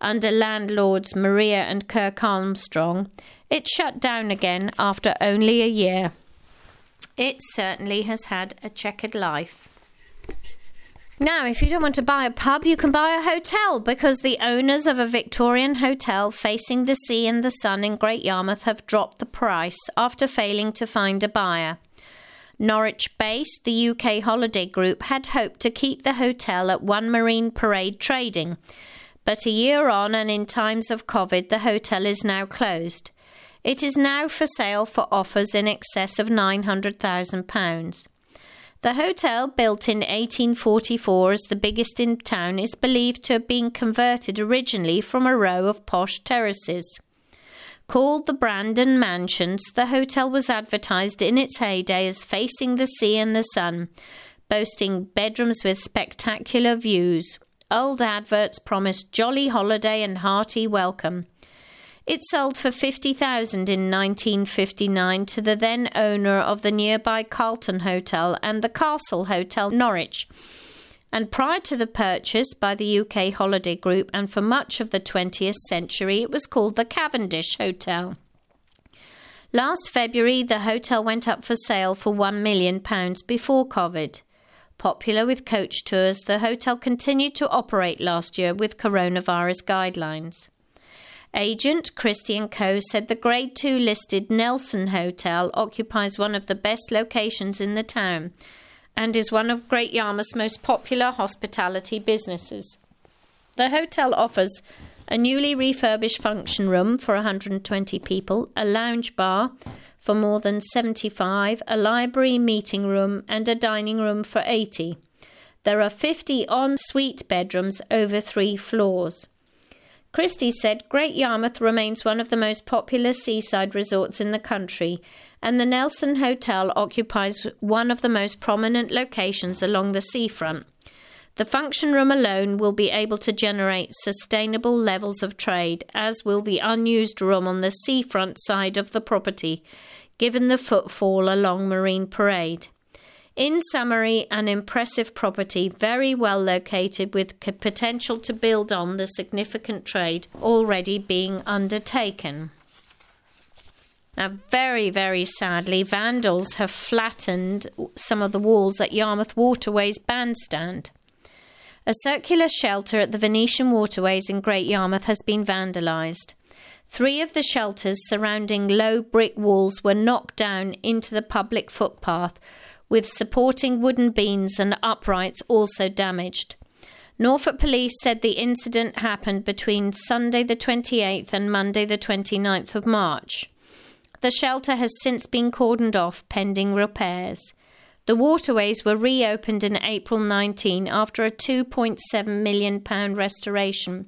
under landlords Maria and Kirk Armstrong, it shut down again after only a year. It certainly has had a checkered life. Now, if you don't want to buy a pub, you can buy a hotel because the owners of a Victorian hotel facing the sea and the sun in Great Yarmouth have dropped the price after failing to find a buyer. Norwich based, the UK Holiday Group had hoped to keep the hotel at One Marine Parade trading, but a year on and in times of COVID, the hotel is now closed. It is now for sale for offers in excess of £900,000. The hotel, built in 1844 as the biggest in town, is believed to have been converted originally from a row of posh terraces. Called the Brandon Mansions, the hotel was advertised in its heyday as facing the sea and the sun, boasting bedrooms with spectacular views. Old adverts promised jolly holiday and hearty welcome. It sold for 50,000 in 1959 to the then owner of the nearby Carlton Hotel and the Castle Hotel Norwich. And prior to the purchase by the UK Holiday Group and for much of the 20th century, it was called the Cavendish Hotel. Last February, the hotel went up for sale for £1 million before COVID. Popular with coach tours, the hotel continued to operate last year with coronavirus guidelines. Agent Christie & Co said the Grade 2 listed Nelson Hotel occupies one of the best locations in the town and is one of Great Yarmouth's most popular hospitality businesses. The hotel offers a newly refurbished function room for 120 people, a lounge bar for more than 75, a library meeting room, and a dining room for 80. There are 50 en suite bedrooms over three floors. Christie said Great Yarmouth remains one of the most popular seaside resorts in the country, and the Nelson Hotel occupies one of the most prominent locations along the seafront. The function room alone will be able to generate sustainable levels of trade, as will the unused room on the seafront side of the property, given the footfall along Marine Parade. In summary, an impressive property, very well located with potential to build on the significant trade already being undertaken. Now, very, very sadly, vandals have flattened some of the walls at Yarmouth Waterways Bandstand. A circular shelter at the Venetian Waterways in Great Yarmouth has been vandalised. Three of the shelters surrounding low brick walls were knocked down into the public footpath, with supporting wooden beams and uprights also damaged. Norfolk Police said the incident happened between Sunday the 28th and Monday the 29th of March. The shelter has since been cordoned off pending repairs. The waterways were reopened in April 19 after a £2.7 million restoration.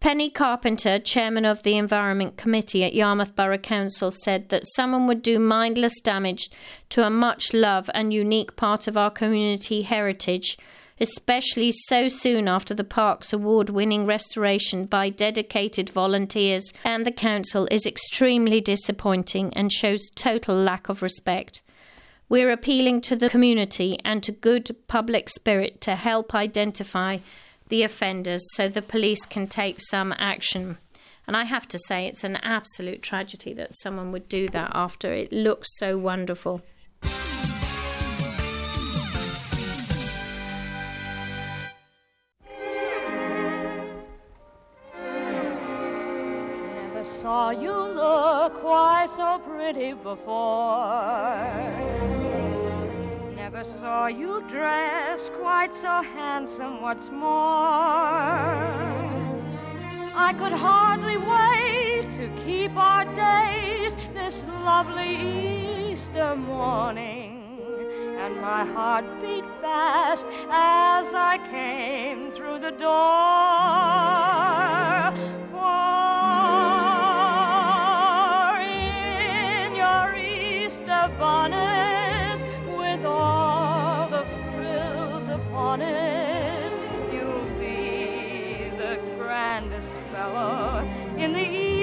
Penny Carpenter, chairman of the Environment Committee at Yarmouth Borough Council, said that someone would do mindless damage to a much loved and unique part of our community heritage, especially so soon after the park's award winning restoration by dedicated volunteers and the council, is extremely disappointing and shows total lack of respect. We're appealing to the community and to good public spirit to help identify the offenders so the police can take some action. And I have to say, it's an absolute tragedy that someone would do that after it looks so wonderful. Saw you look quite so pretty before. Never saw you dress quite so handsome, what's more. I could hardly wait to keep our date this lovely Easter morning. And my heart beat fast as I came through the door.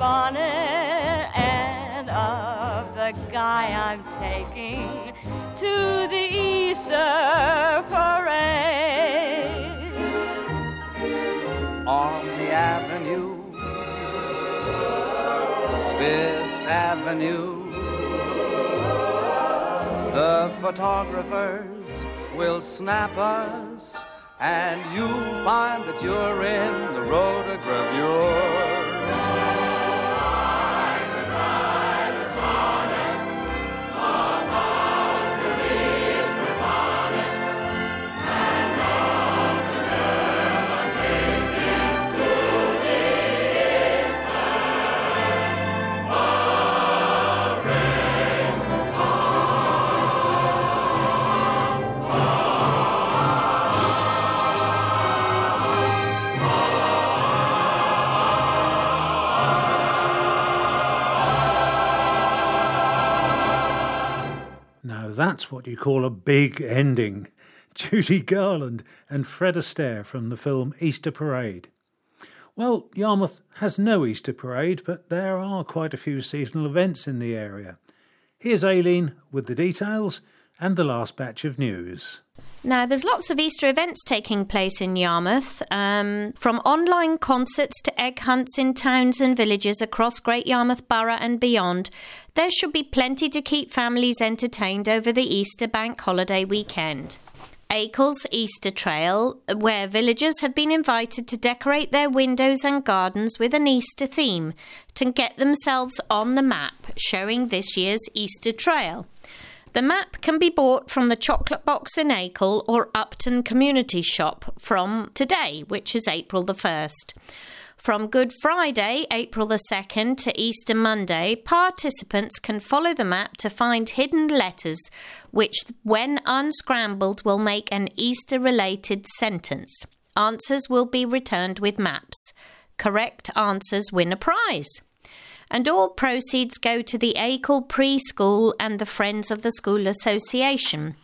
bonnet and of the guy I'm taking to the Easter parade. On the avenue, Fifth Avenue, the photographers will snap us and you'll find that you're in the rotogravure. That's what you call a big ending. Judy Garland and Fred Astaire from the film Easter Parade. Well, Yarmouth has no Easter parade, but there are quite a few seasonal events in the area. Here's Aileen with the details and the last batch of news. Now, there's lots of Easter events taking place in Yarmouth, um, from online concerts to egg hunts in towns and villages across Great Yarmouth Borough and beyond. There should be plenty to keep families entertained over the Easter bank holiday weekend. Acle's Easter Trail, where villagers have been invited to decorate their windows and gardens with an Easter theme to get themselves on the map showing this year's Easter Trail. The map can be bought from the Chocolate Box in Acle or Upton Community Shop from today, which is April the 1st. From Good Friday, April the 2nd, to Easter Monday, participants can follow the map to find hidden letters, which, when unscrambled, will make an Easter related sentence. Answers will be returned with maps. Correct answers win a prize and all proceeds go to the Acle Preschool and the Friends of the School Association.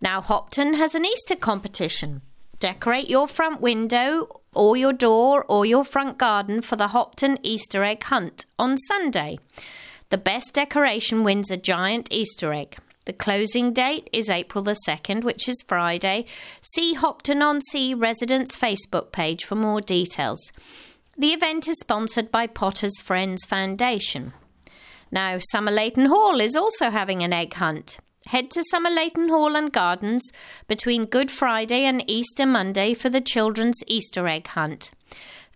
Now, Hopton has an Easter competition. Decorate your front window or your door or your front garden for the Hopton Easter egg hunt on Sunday. The best decoration wins a giant Easter egg. The closing date is April the 2nd, which is Friday. See Hopton on Sea residents' Facebook page for more details. The event is sponsored by Potter's Friends Foundation. Now, Somerleyton Hall is also having an egg hunt. Head to Somerleyton Hall and Gardens between Good Friday and Easter Monday for the children's Easter egg hunt.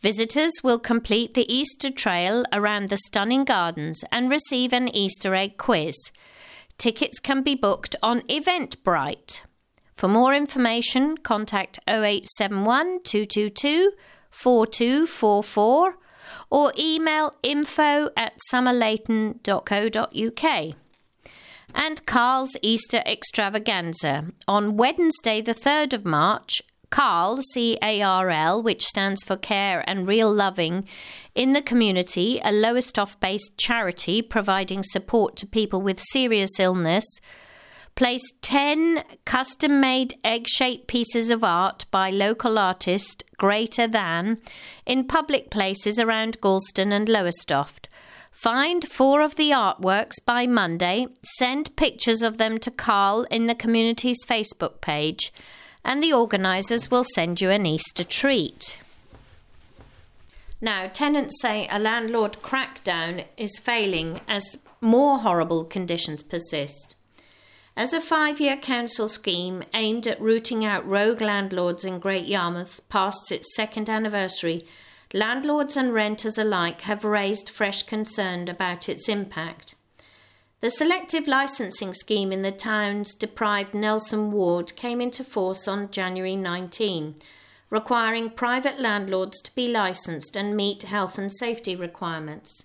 Visitors will complete the Easter trail around the stunning gardens and receive an Easter egg quiz. Tickets can be booked on Eventbrite. For more information, contact 0871 222 4244 or email info at somerleyton.co.uk. And Carl's Easter Extravaganza. On Wednesday, the 3rd of March, Carl, C A R L, which stands for Care and Real Loving, in the community, a Lowestoft based charity providing support to people with serious illness, Place 10 custom made egg shaped pieces of art by local artist Greater Than in public places around Gorleston and Lowestoft. Find four of the artworks by Monday, send pictures of them to Carl in the community's Facebook page, and the organisers will send you an Easter treat. Now, tenants say a landlord crackdown is failing as more horrible conditions persist. As a five year council scheme aimed at rooting out rogue landlords in Great Yarmouth past its second anniversary, landlords and renters alike have raised fresh concern about its impact. The selective licensing scheme in the town's deprived Nelson ward came into force on January 19, requiring private landlords to be licensed and meet health and safety requirements.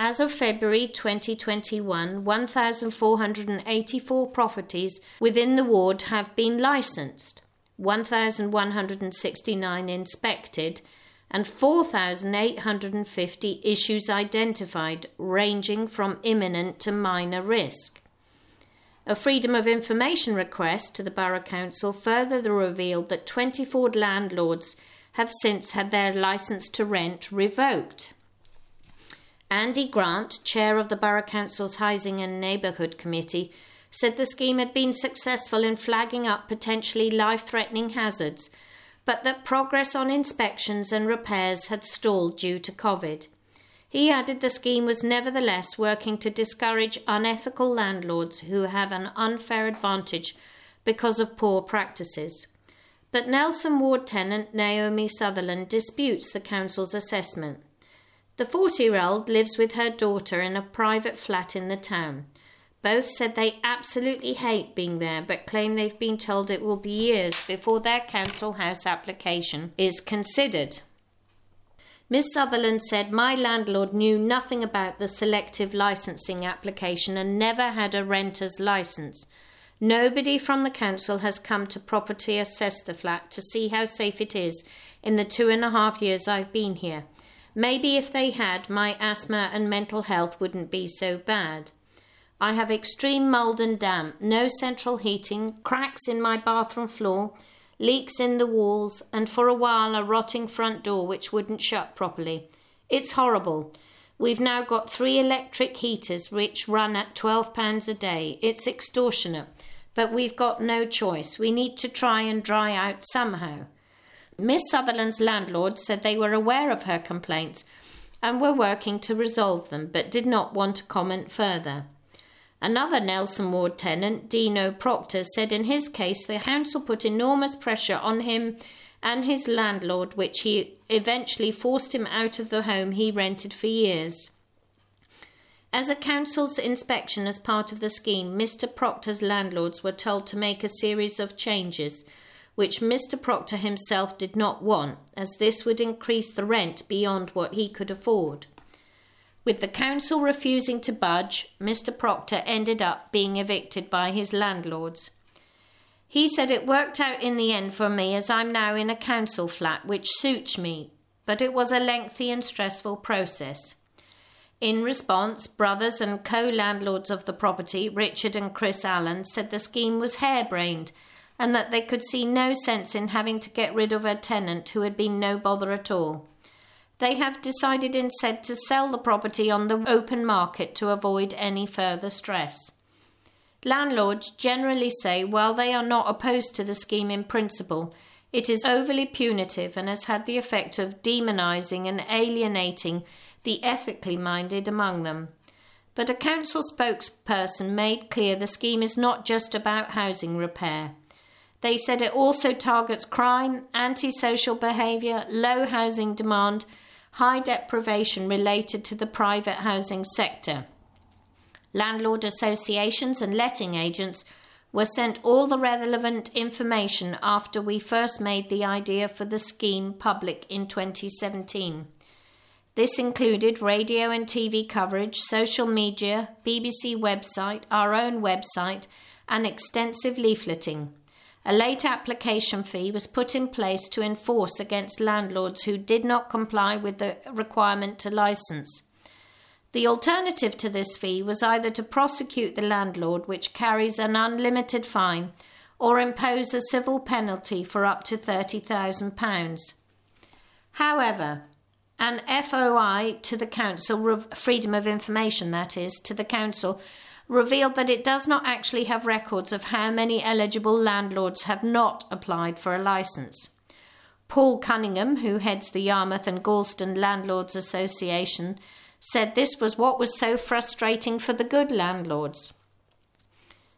As of February 2021, 1,484 properties within the ward have been licensed, 1,169 inspected, and 4,850 issues identified, ranging from imminent to minor risk. A Freedom of Information request to the Borough Council further revealed that 24 landlords have since had their licence to rent revoked. Andy Grant, chair of the Borough Council's Housing and Neighbourhood Committee, said the scheme had been successful in flagging up potentially life threatening hazards, but that progress on inspections and repairs had stalled due to COVID. He added the scheme was nevertheless working to discourage unethical landlords who have an unfair advantage because of poor practices. But Nelson Ward tenant Naomi Sutherland disputes the council's assessment. The 40 year old lives with her daughter in a private flat in the town. Both said they absolutely hate being there, but claim they've been told it will be years before their council house application is considered. Miss Sutherland said, My landlord knew nothing about the selective licensing application and never had a renter's license. Nobody from the council has come to property assess the flat to see how safe it is in the two and a half years I've been here. Maybe if they had, my asthma and mental health wouldn't be so bad. I have extreme mould and damp, no central heating, cracks in my bathroom floor, leaks in the walls, and for a while a rotting front door which wouldn't shut properly. It's horrible. We've now got three electric heaters which run at £12 a day. It's extortionate, but we've got no choice. We need to try and dry out somehow. Miss Sutherland's landlord said they were aware of her complaints and were working to resolve them, but did not want to comment further. Another Nelson Ward tenant, Dino Proctor, said in his case the council put enormous pressure on him and his landlord, which he eventually forced him out of the home he rented for years. As a council's inspection as part of the scheme, Mr. Proctor's landlords were told to make a series of changes which Mr. Proctor himself did not want, as this would increase the rent beyond what he could afford. With the council refusing to budge, Mr. Proctor ended up being evicted by his landlords. He said it worked out in the end for me as I'm now in a council flat which suits me, but it was a lengthy and stressful process. In response, brothers and co landlords of the property, Richard and Chris Allen, said the scheme was harebrained and that they could see no sense in having to get rid of a tenant who had been no bother at all. They have decided instead to sell the property on the open market to avoid any further stress. Landlords generally say while they are not opposed to the scheme in principle, it is overly punitive and has had the effect of demonising and alienating the ethically minded among them. But a council spokesperson made clear the scheme is not just about housing repair. They said it also targets crime, antisocial behaviour, low housing demand, high deprivation related to the private housing sector. Landlord associations and letting agents were sent all the relevant information after we first made the idea for the scheme public in 2017. This included radio and TV coverage, social media, BBC website, our own website, and extensive leafleting. A late application fee was put in place to enforce against landlords who did not comply with the requirement to license. The alternative to this fee was either to prosecute the landlord, which carries an unlimited fine, or impose a civil penalty for up to £30,000. However, an FOI to the council, of freedom of information that is, to the council, revealed that it does not actually have records of how many eligible landlords have not applied for a licence. Paul Cunningham, who heads the Yarmouth and Gorleston Landlords Association, said this was what was so frustrating for the good landlords.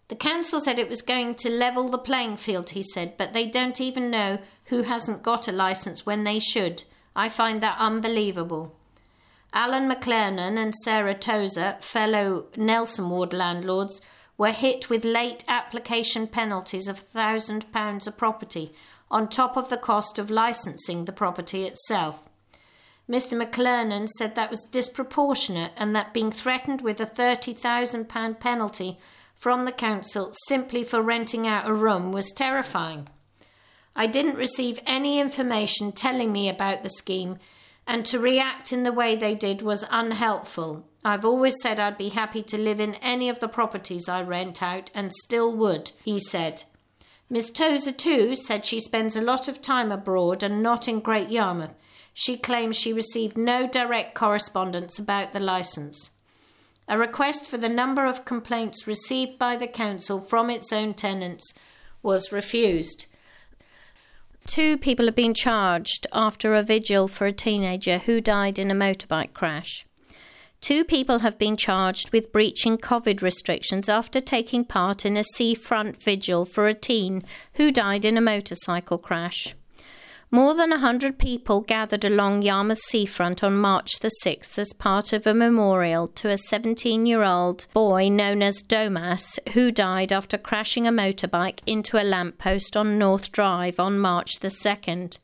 The council said it was going to level the playing field, he said, but they don't even know who hasn't got a licence when they should. I find that unbelievable. Alan McLernan and Sarah Tozer, fellow Nelson Ward landlords, were hit with late application penalties of £1,000 a property on top of the cost of licensing the property itself. Mr. McLernan said that was disproportionate and that being threatened with a £30,000 penalty from the council simply for renting out a room was terrifying. I didn't receive any information telling me about the scheme and to react in the way they did was unhelpful. I've always said I'd be happy to live in any of the properties I rent out and still would, he said. Miss Tozer, too, said she spends a lot of time abroad and not in Great Yarmouth. she claims she received no direct correspondence about the licence. A request for the number of complaints received by the council from its own tenants was refused. Two people have been charged after a vigil for a teenager who died in a motorbike crash. Two people have been charged with breaching COVID restrictions after taking part in a seafront vigil for a teen who died in a motorcycle crash. More than a hundred people gathered along Yarmouth seafront on March the 6th as part of a memorial to a 17 year old boy known as Domas, who died after crashing a motorbike into a lamppost on North Drive on March the 2nd.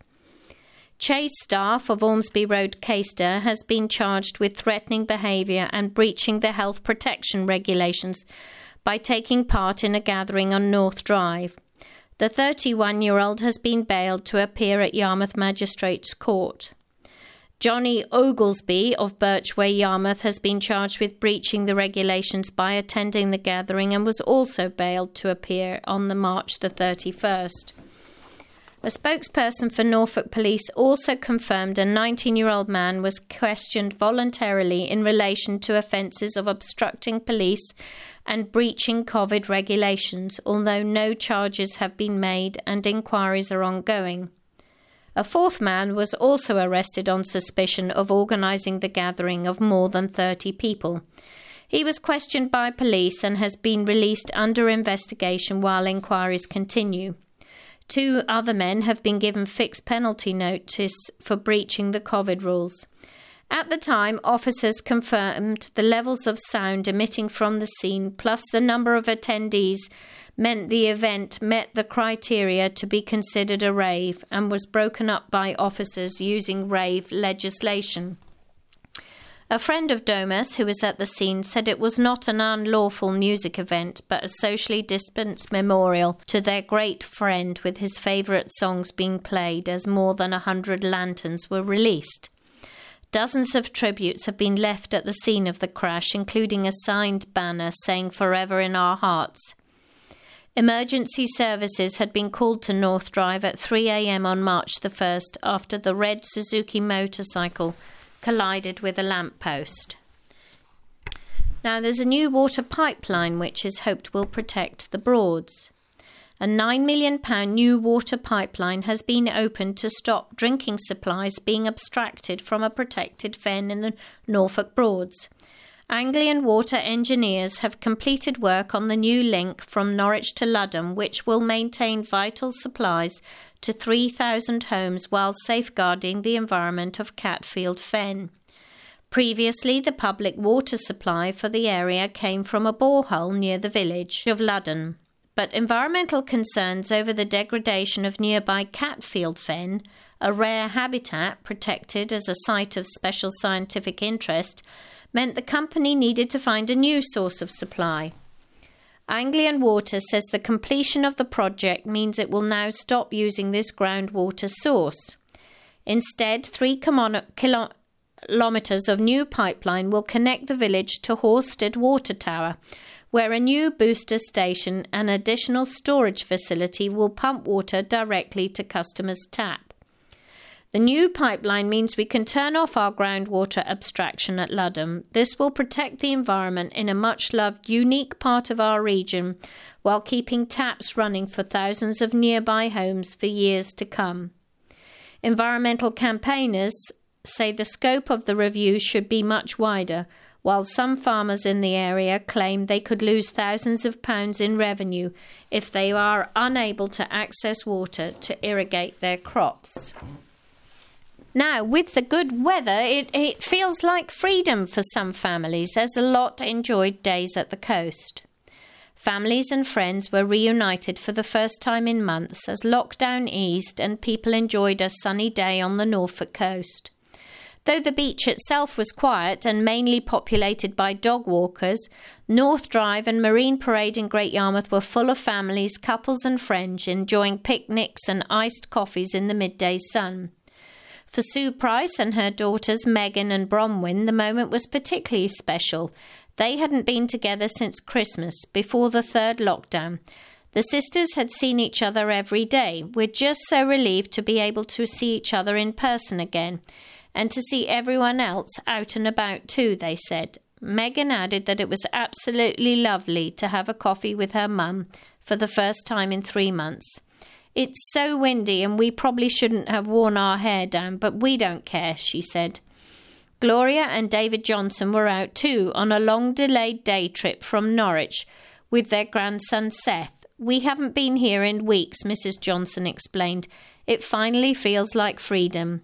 Chase staff of Ormesby Road Caister has been charged with threatening behaviour and breaching the health protection regulations by taking part in a gathering on North Drive. The 31 year old has been bailed to appear at Yarmouth Magistrates Court. Johnny Oglesby of Birchway, Yarmouth, has been charged with breaching the regulations by attending the gathering and was also bailed to appear on the March the 31st. A spokesperson for Norfolk Police also confirmed a 19 year old man was questioned voluntarily in relation to offences of obstructing police and breaching COVID regulations, although no charges have been made and inquiries are ongoing. A fourth man was also arrested on suspicion of organising the gathering of more than 30 people. He was questioned by police and has been released under investigation while inquiries continue. Two other men have been given fixed penalty notice for breaching the COVID rules. At the time, officers confirmed the levels of sound emitting from the scene plus the number of attendees meant the event met the criteria to be considered a rave and was broken up by officers using rave legislation. A friend of Domas, who was at the scene, said it was not an unlawful music event, but a socially distanced memorial to their great friend, with his favourite songs being played as more than a hundred lanterns were released. Dozens of tributes have been left at the scene of the crash, including a signed banner saying Forever in Our Hearts. Emergency services had been called to North Drive at 3 a.m. on March the 1st after the red Suzuki motorcycle collided with a lamp post. Now, there's a new water pipeline which is hoped will protect the Broads. A £9 million new water pipeline has been opened to stop drinking supplies being abstracted from a protected fen in the Norfolk Broads. Anglian Water engineers have completed work on the new link from Norwich to Ludham, which will maintain vital supplies to 3,000 homes while safeguarding the environment of Catfield Fen. Previously, the public water supply for the area came from a borehole near the village of Ludham but environmental concerns over the degradation of nearby Catfield Fen, a rare habitat protected as a site of special scientific interest, meant the company needed to find a new source of supply. Anglian Water says the completion of the project means it will now stop using this groundwater source. Instead, three kilometres of new pipeline will connect the village to Horstead Water Tower, where a new booster station and additional storage facility will pump water directly to customers' tap. The new pipeline means we can turn off our groundwater abstraction at Ludham. This will protect the environment in a much loved, unique part of our region while keeping taps running for thousands of nearby homes for years to come. Environmental campaigners say the scope of the review should be much wider, while some farmers in the area claim they could lose thousands of pounds in revenue if they are unable to access water to irrigate their crops. Now, with the good weather, it, it feels like freedom for some families as a lot enjoyed days at the coast. Families and friends were reunited for the first time in months as lockdown eased and people enjoyed a sunny day on the Norfolk coast. Though the beach itself was quiet and mainly populated by dog walkers, North Drive and Marine Parade in Great Yarmouth were full of families, couples, and friends enjoying picnics and iced coffees in the midday sun. For Sue Price and her daughters Megan and Bronwyn, the moment was particularly special. They hadn't been together since Christmas, before the third lockdown. The sisters had seen each other every day. We're just so relieved to be able to see each other in person again and to see everyone else out and about too, they said. Megan added that it was absolutely lovely to have a coffee with her mum for the first time in three months. It's so windy and we probably shouldn't have worn our hair down, but we don't care, she said. Gloria and David Johnson were out too on a long delayed day trip from Norwich with their grandson Seth. We haven't been here in weeks, Mrs. Johnson explained. It finally feels like freedom.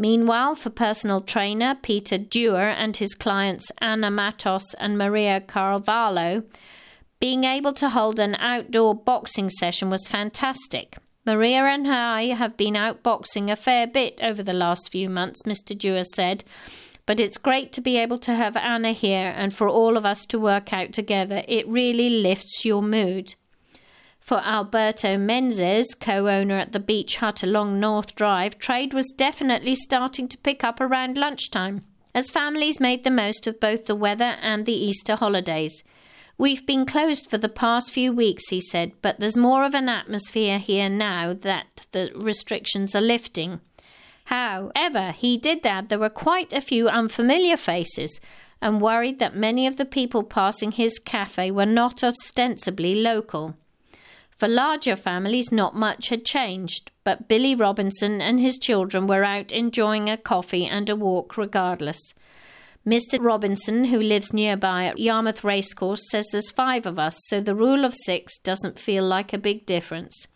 Meanwhile, for personal trainer Peter Dewar and his clients Anna Matos and Maria Carvalho, being able to hold an outdoor boxing session was fantastic. Maria and I have been out boxing a fair bit over the last few months, Mr. Dewar said, but it's great to be able to have Anna here and for all of us to work out together. It really lifts your mood. For Alberto Menzies, co owner at the beach hut along North Drive, trade was definitely starting to pick up around lunchtime as families made the most of both the weather and the Easter holidays. We've been closed for the past few weeks, he said, but there's more of an atmosphere here now that the restrictions are lifting. However, he did add there were quite a few unfamiliar faces and worried that many of the people passing his cafe were not ostensibly local. For larger families, not much had changed, but Billy Robinson and his children were out enjoying a coffee and a walk regardless. Mr. Robinson, who lives nearby at Yarmouth Racecourse, says there's five of us, so the rule of six doesn't feel like a big difference.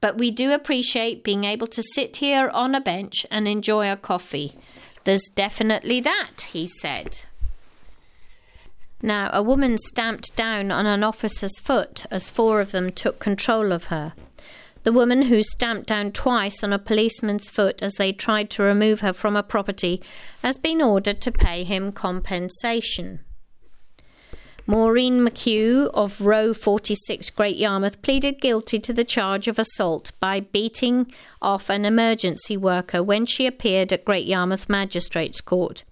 But we do appreciate being able to sit here on a bench and enjoy a coffee. There's definitely that, he said. Now, a woman stamped down on an officer's foot as four of them took control of her. The woman who stamped down twice on a policeman's foot as they tried to remove her from a property has been ordered to pay him compensation. Maureen McHugh of Row 46 Great Yarmouth pleaded guilty to the charge of assault by beating off an emergency worker when she appeared at Great Yarmouth Magistrates Court.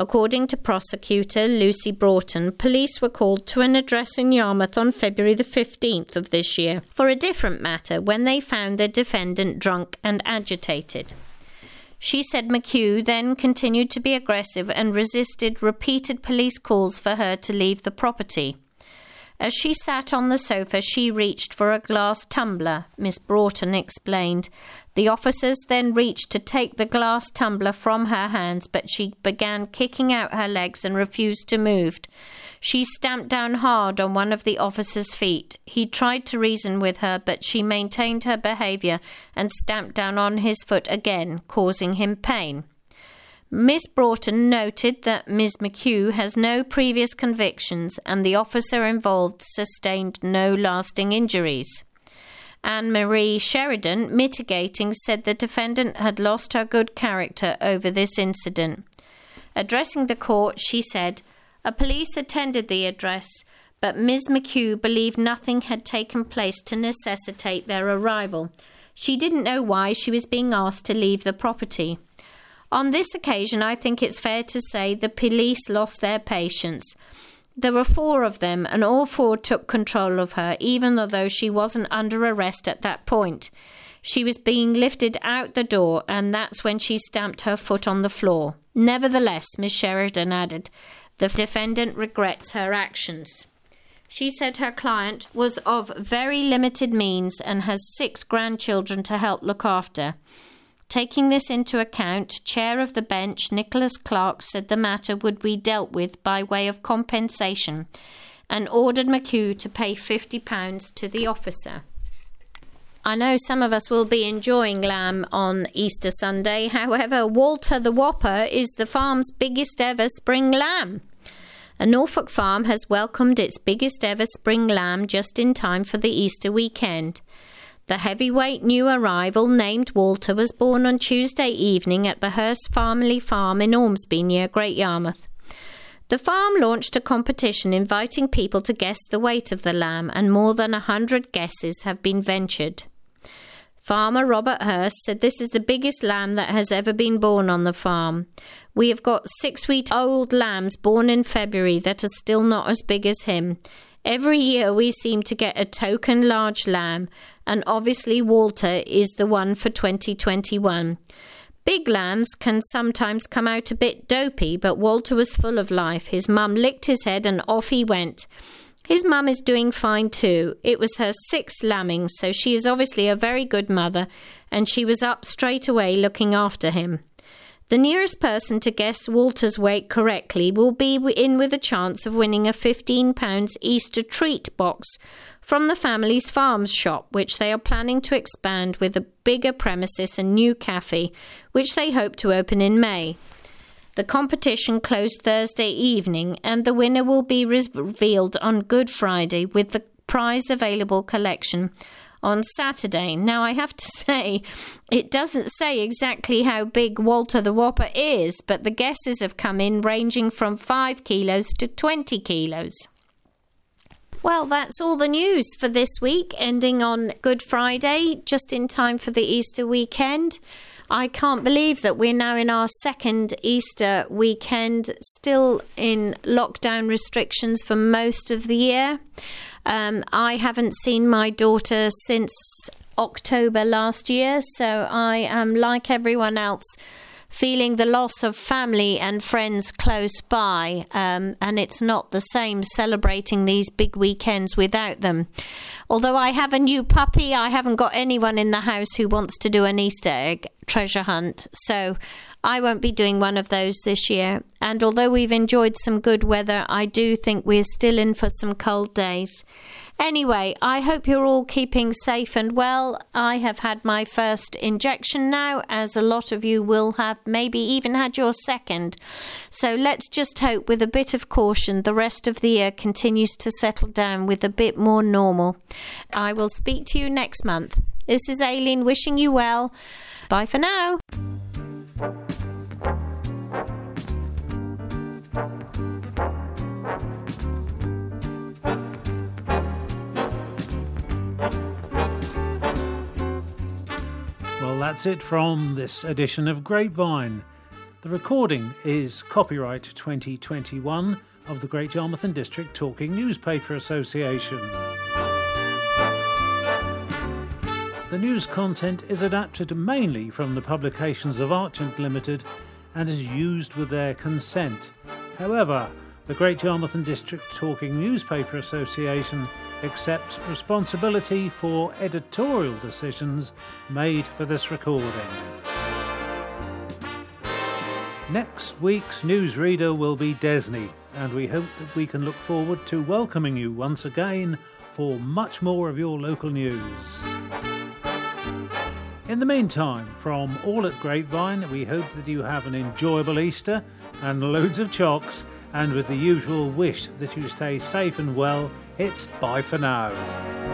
According to prosecutor Lucy Broughton, police were called to an address in Yarmouth on February the 15th of this year for a different matter when they found the defendant drunk and agitated. She said McHugh then continued to be aggressive and resisted repeated police calls for her to leave the property. As she sat on the sofa, she reached for a glass tumbler, Miss Broughton explained. The officers then reached to take the glass tumbler from her hands, but she began kicking out her legs and refused to move. She stamped down hard on one of the officer's feet. He tried to reason with her, but she maintained her behaviour and stamped down on his foot again, causing him pain. Miss Broughton noted that Ms. McHugh has no previous convictions and the officer involved sustained no lasting injuries. Anne Marie Sheridan, mitigating, said the defendant had lost her good character over this incident. Addressing the court, she said, A police attended the address, but Ms. McHugh believed nothing had taken place to necessitate their arrival. She didn't know why she was being asked to leave the property. On this occasion, I think it's fair to say the police lost their patience. There were four of them, and all four took control of her, even though she wasn't under arrest at that point. She was being lifted out the door, and that's when she stamped her foot on the floor. Nevertheless, Miss Sheridan added, the defendant regrets her actions. She said her client was of very limited means and has six grandchildren to help look after. Taking this into account, Chair of the Bench Nicholas Clark said the matter would be dealt with by way of compensation and ordered McHugh to pay £50 to the officer. I know some of us will be enjoying lamb on Easter Sunday. However, Walter the Whopper is the farm's biggest ever spring lamb. A Norfolk farm has welcomed its biggest ever spring lamb just in time for the Easter weekend. The heavyweight new arrival named Walter was born on Tuesday evening at the Hurst Family Farm in Ormesby near Great Yarmouth. The farm launched a competition inviting people to guess the weight of the lamb, and more than a hundred guesses have been ventured. Farmer Robert Hurst said this is the biggest lamb that has ever been born on the farm. We have got six week old lambs born in February that are still not as big as him. Every year we seem to get a token large lamb, and obviously Walter is the one for 2021. Big lambs can sometimes come out a bit dopey, but Walter was full of life. His mum licked his head and off he went. His mum is doing fine too. It was her sixth lambing, so she is obviously a very good mother, and she was up straight away looking after him. The nearest person to guess Walter's weight correctly will be in with a chance of winning a £15 Easter treat box from the family's farms shop, which they are planning to expand with a bigger premises and new cafe, which they hope to open in May. The competition closed Thursday evening, and the winner will be revealed on Good Friday with the prize available collection on Saturday. Now, I have to say, it doesn't say exactly how big Walter the Whopper is, but the guesses have come in ranging from 5 kilos to 20 kilos. Well, that's all the news for this week, ending on Good Friday, just in time for the Easter weekend. I can't believe that we're now in our second Easter weekend, still in lockdown restrictions for most of the year. Um, I haven't seen my daughter since October last year, so I am like everyone else feeling the loss of family and friends close by, um, and it's not the same celebrating these big weekends without them. Although I have a new puppy, I haven't got anyone in the house who wants to do an Easter egg treasure hunt, so I won't be doing one of those this year. And although we've enjoyed some good weather, I do think we're still in for some cold days. Anyway, I hope you're all keeping safe and well. I have had my first injection now, as a lot of you will have maybe even had your second. So let's just hope, with a bit of caution, the rest of the year continues to settle down with a bit more normal. I will speak to you next month. This is Aileen wishing you well. Bye for now. That's it from this edition of Grapevine. The recording is copyright 2021 of the Great Yarmouth and District Talking Newspaper Association. The news content is adapted mainly from the publications of Archant Limited and is used with their consent. However, the Great Yarmouth and District Talking Newspaper Association accepts responsibility for editorial decisions made for this recording. Next week's newsreader will be Desney, and we hope that we can look forward to welcoming you once again for much more of your local news. In the meantime, from all at Grapevine, we hope that you have an enjoyable Easter and loads of chocks, and with the usual wish that you stay safe and well, it's bye for now.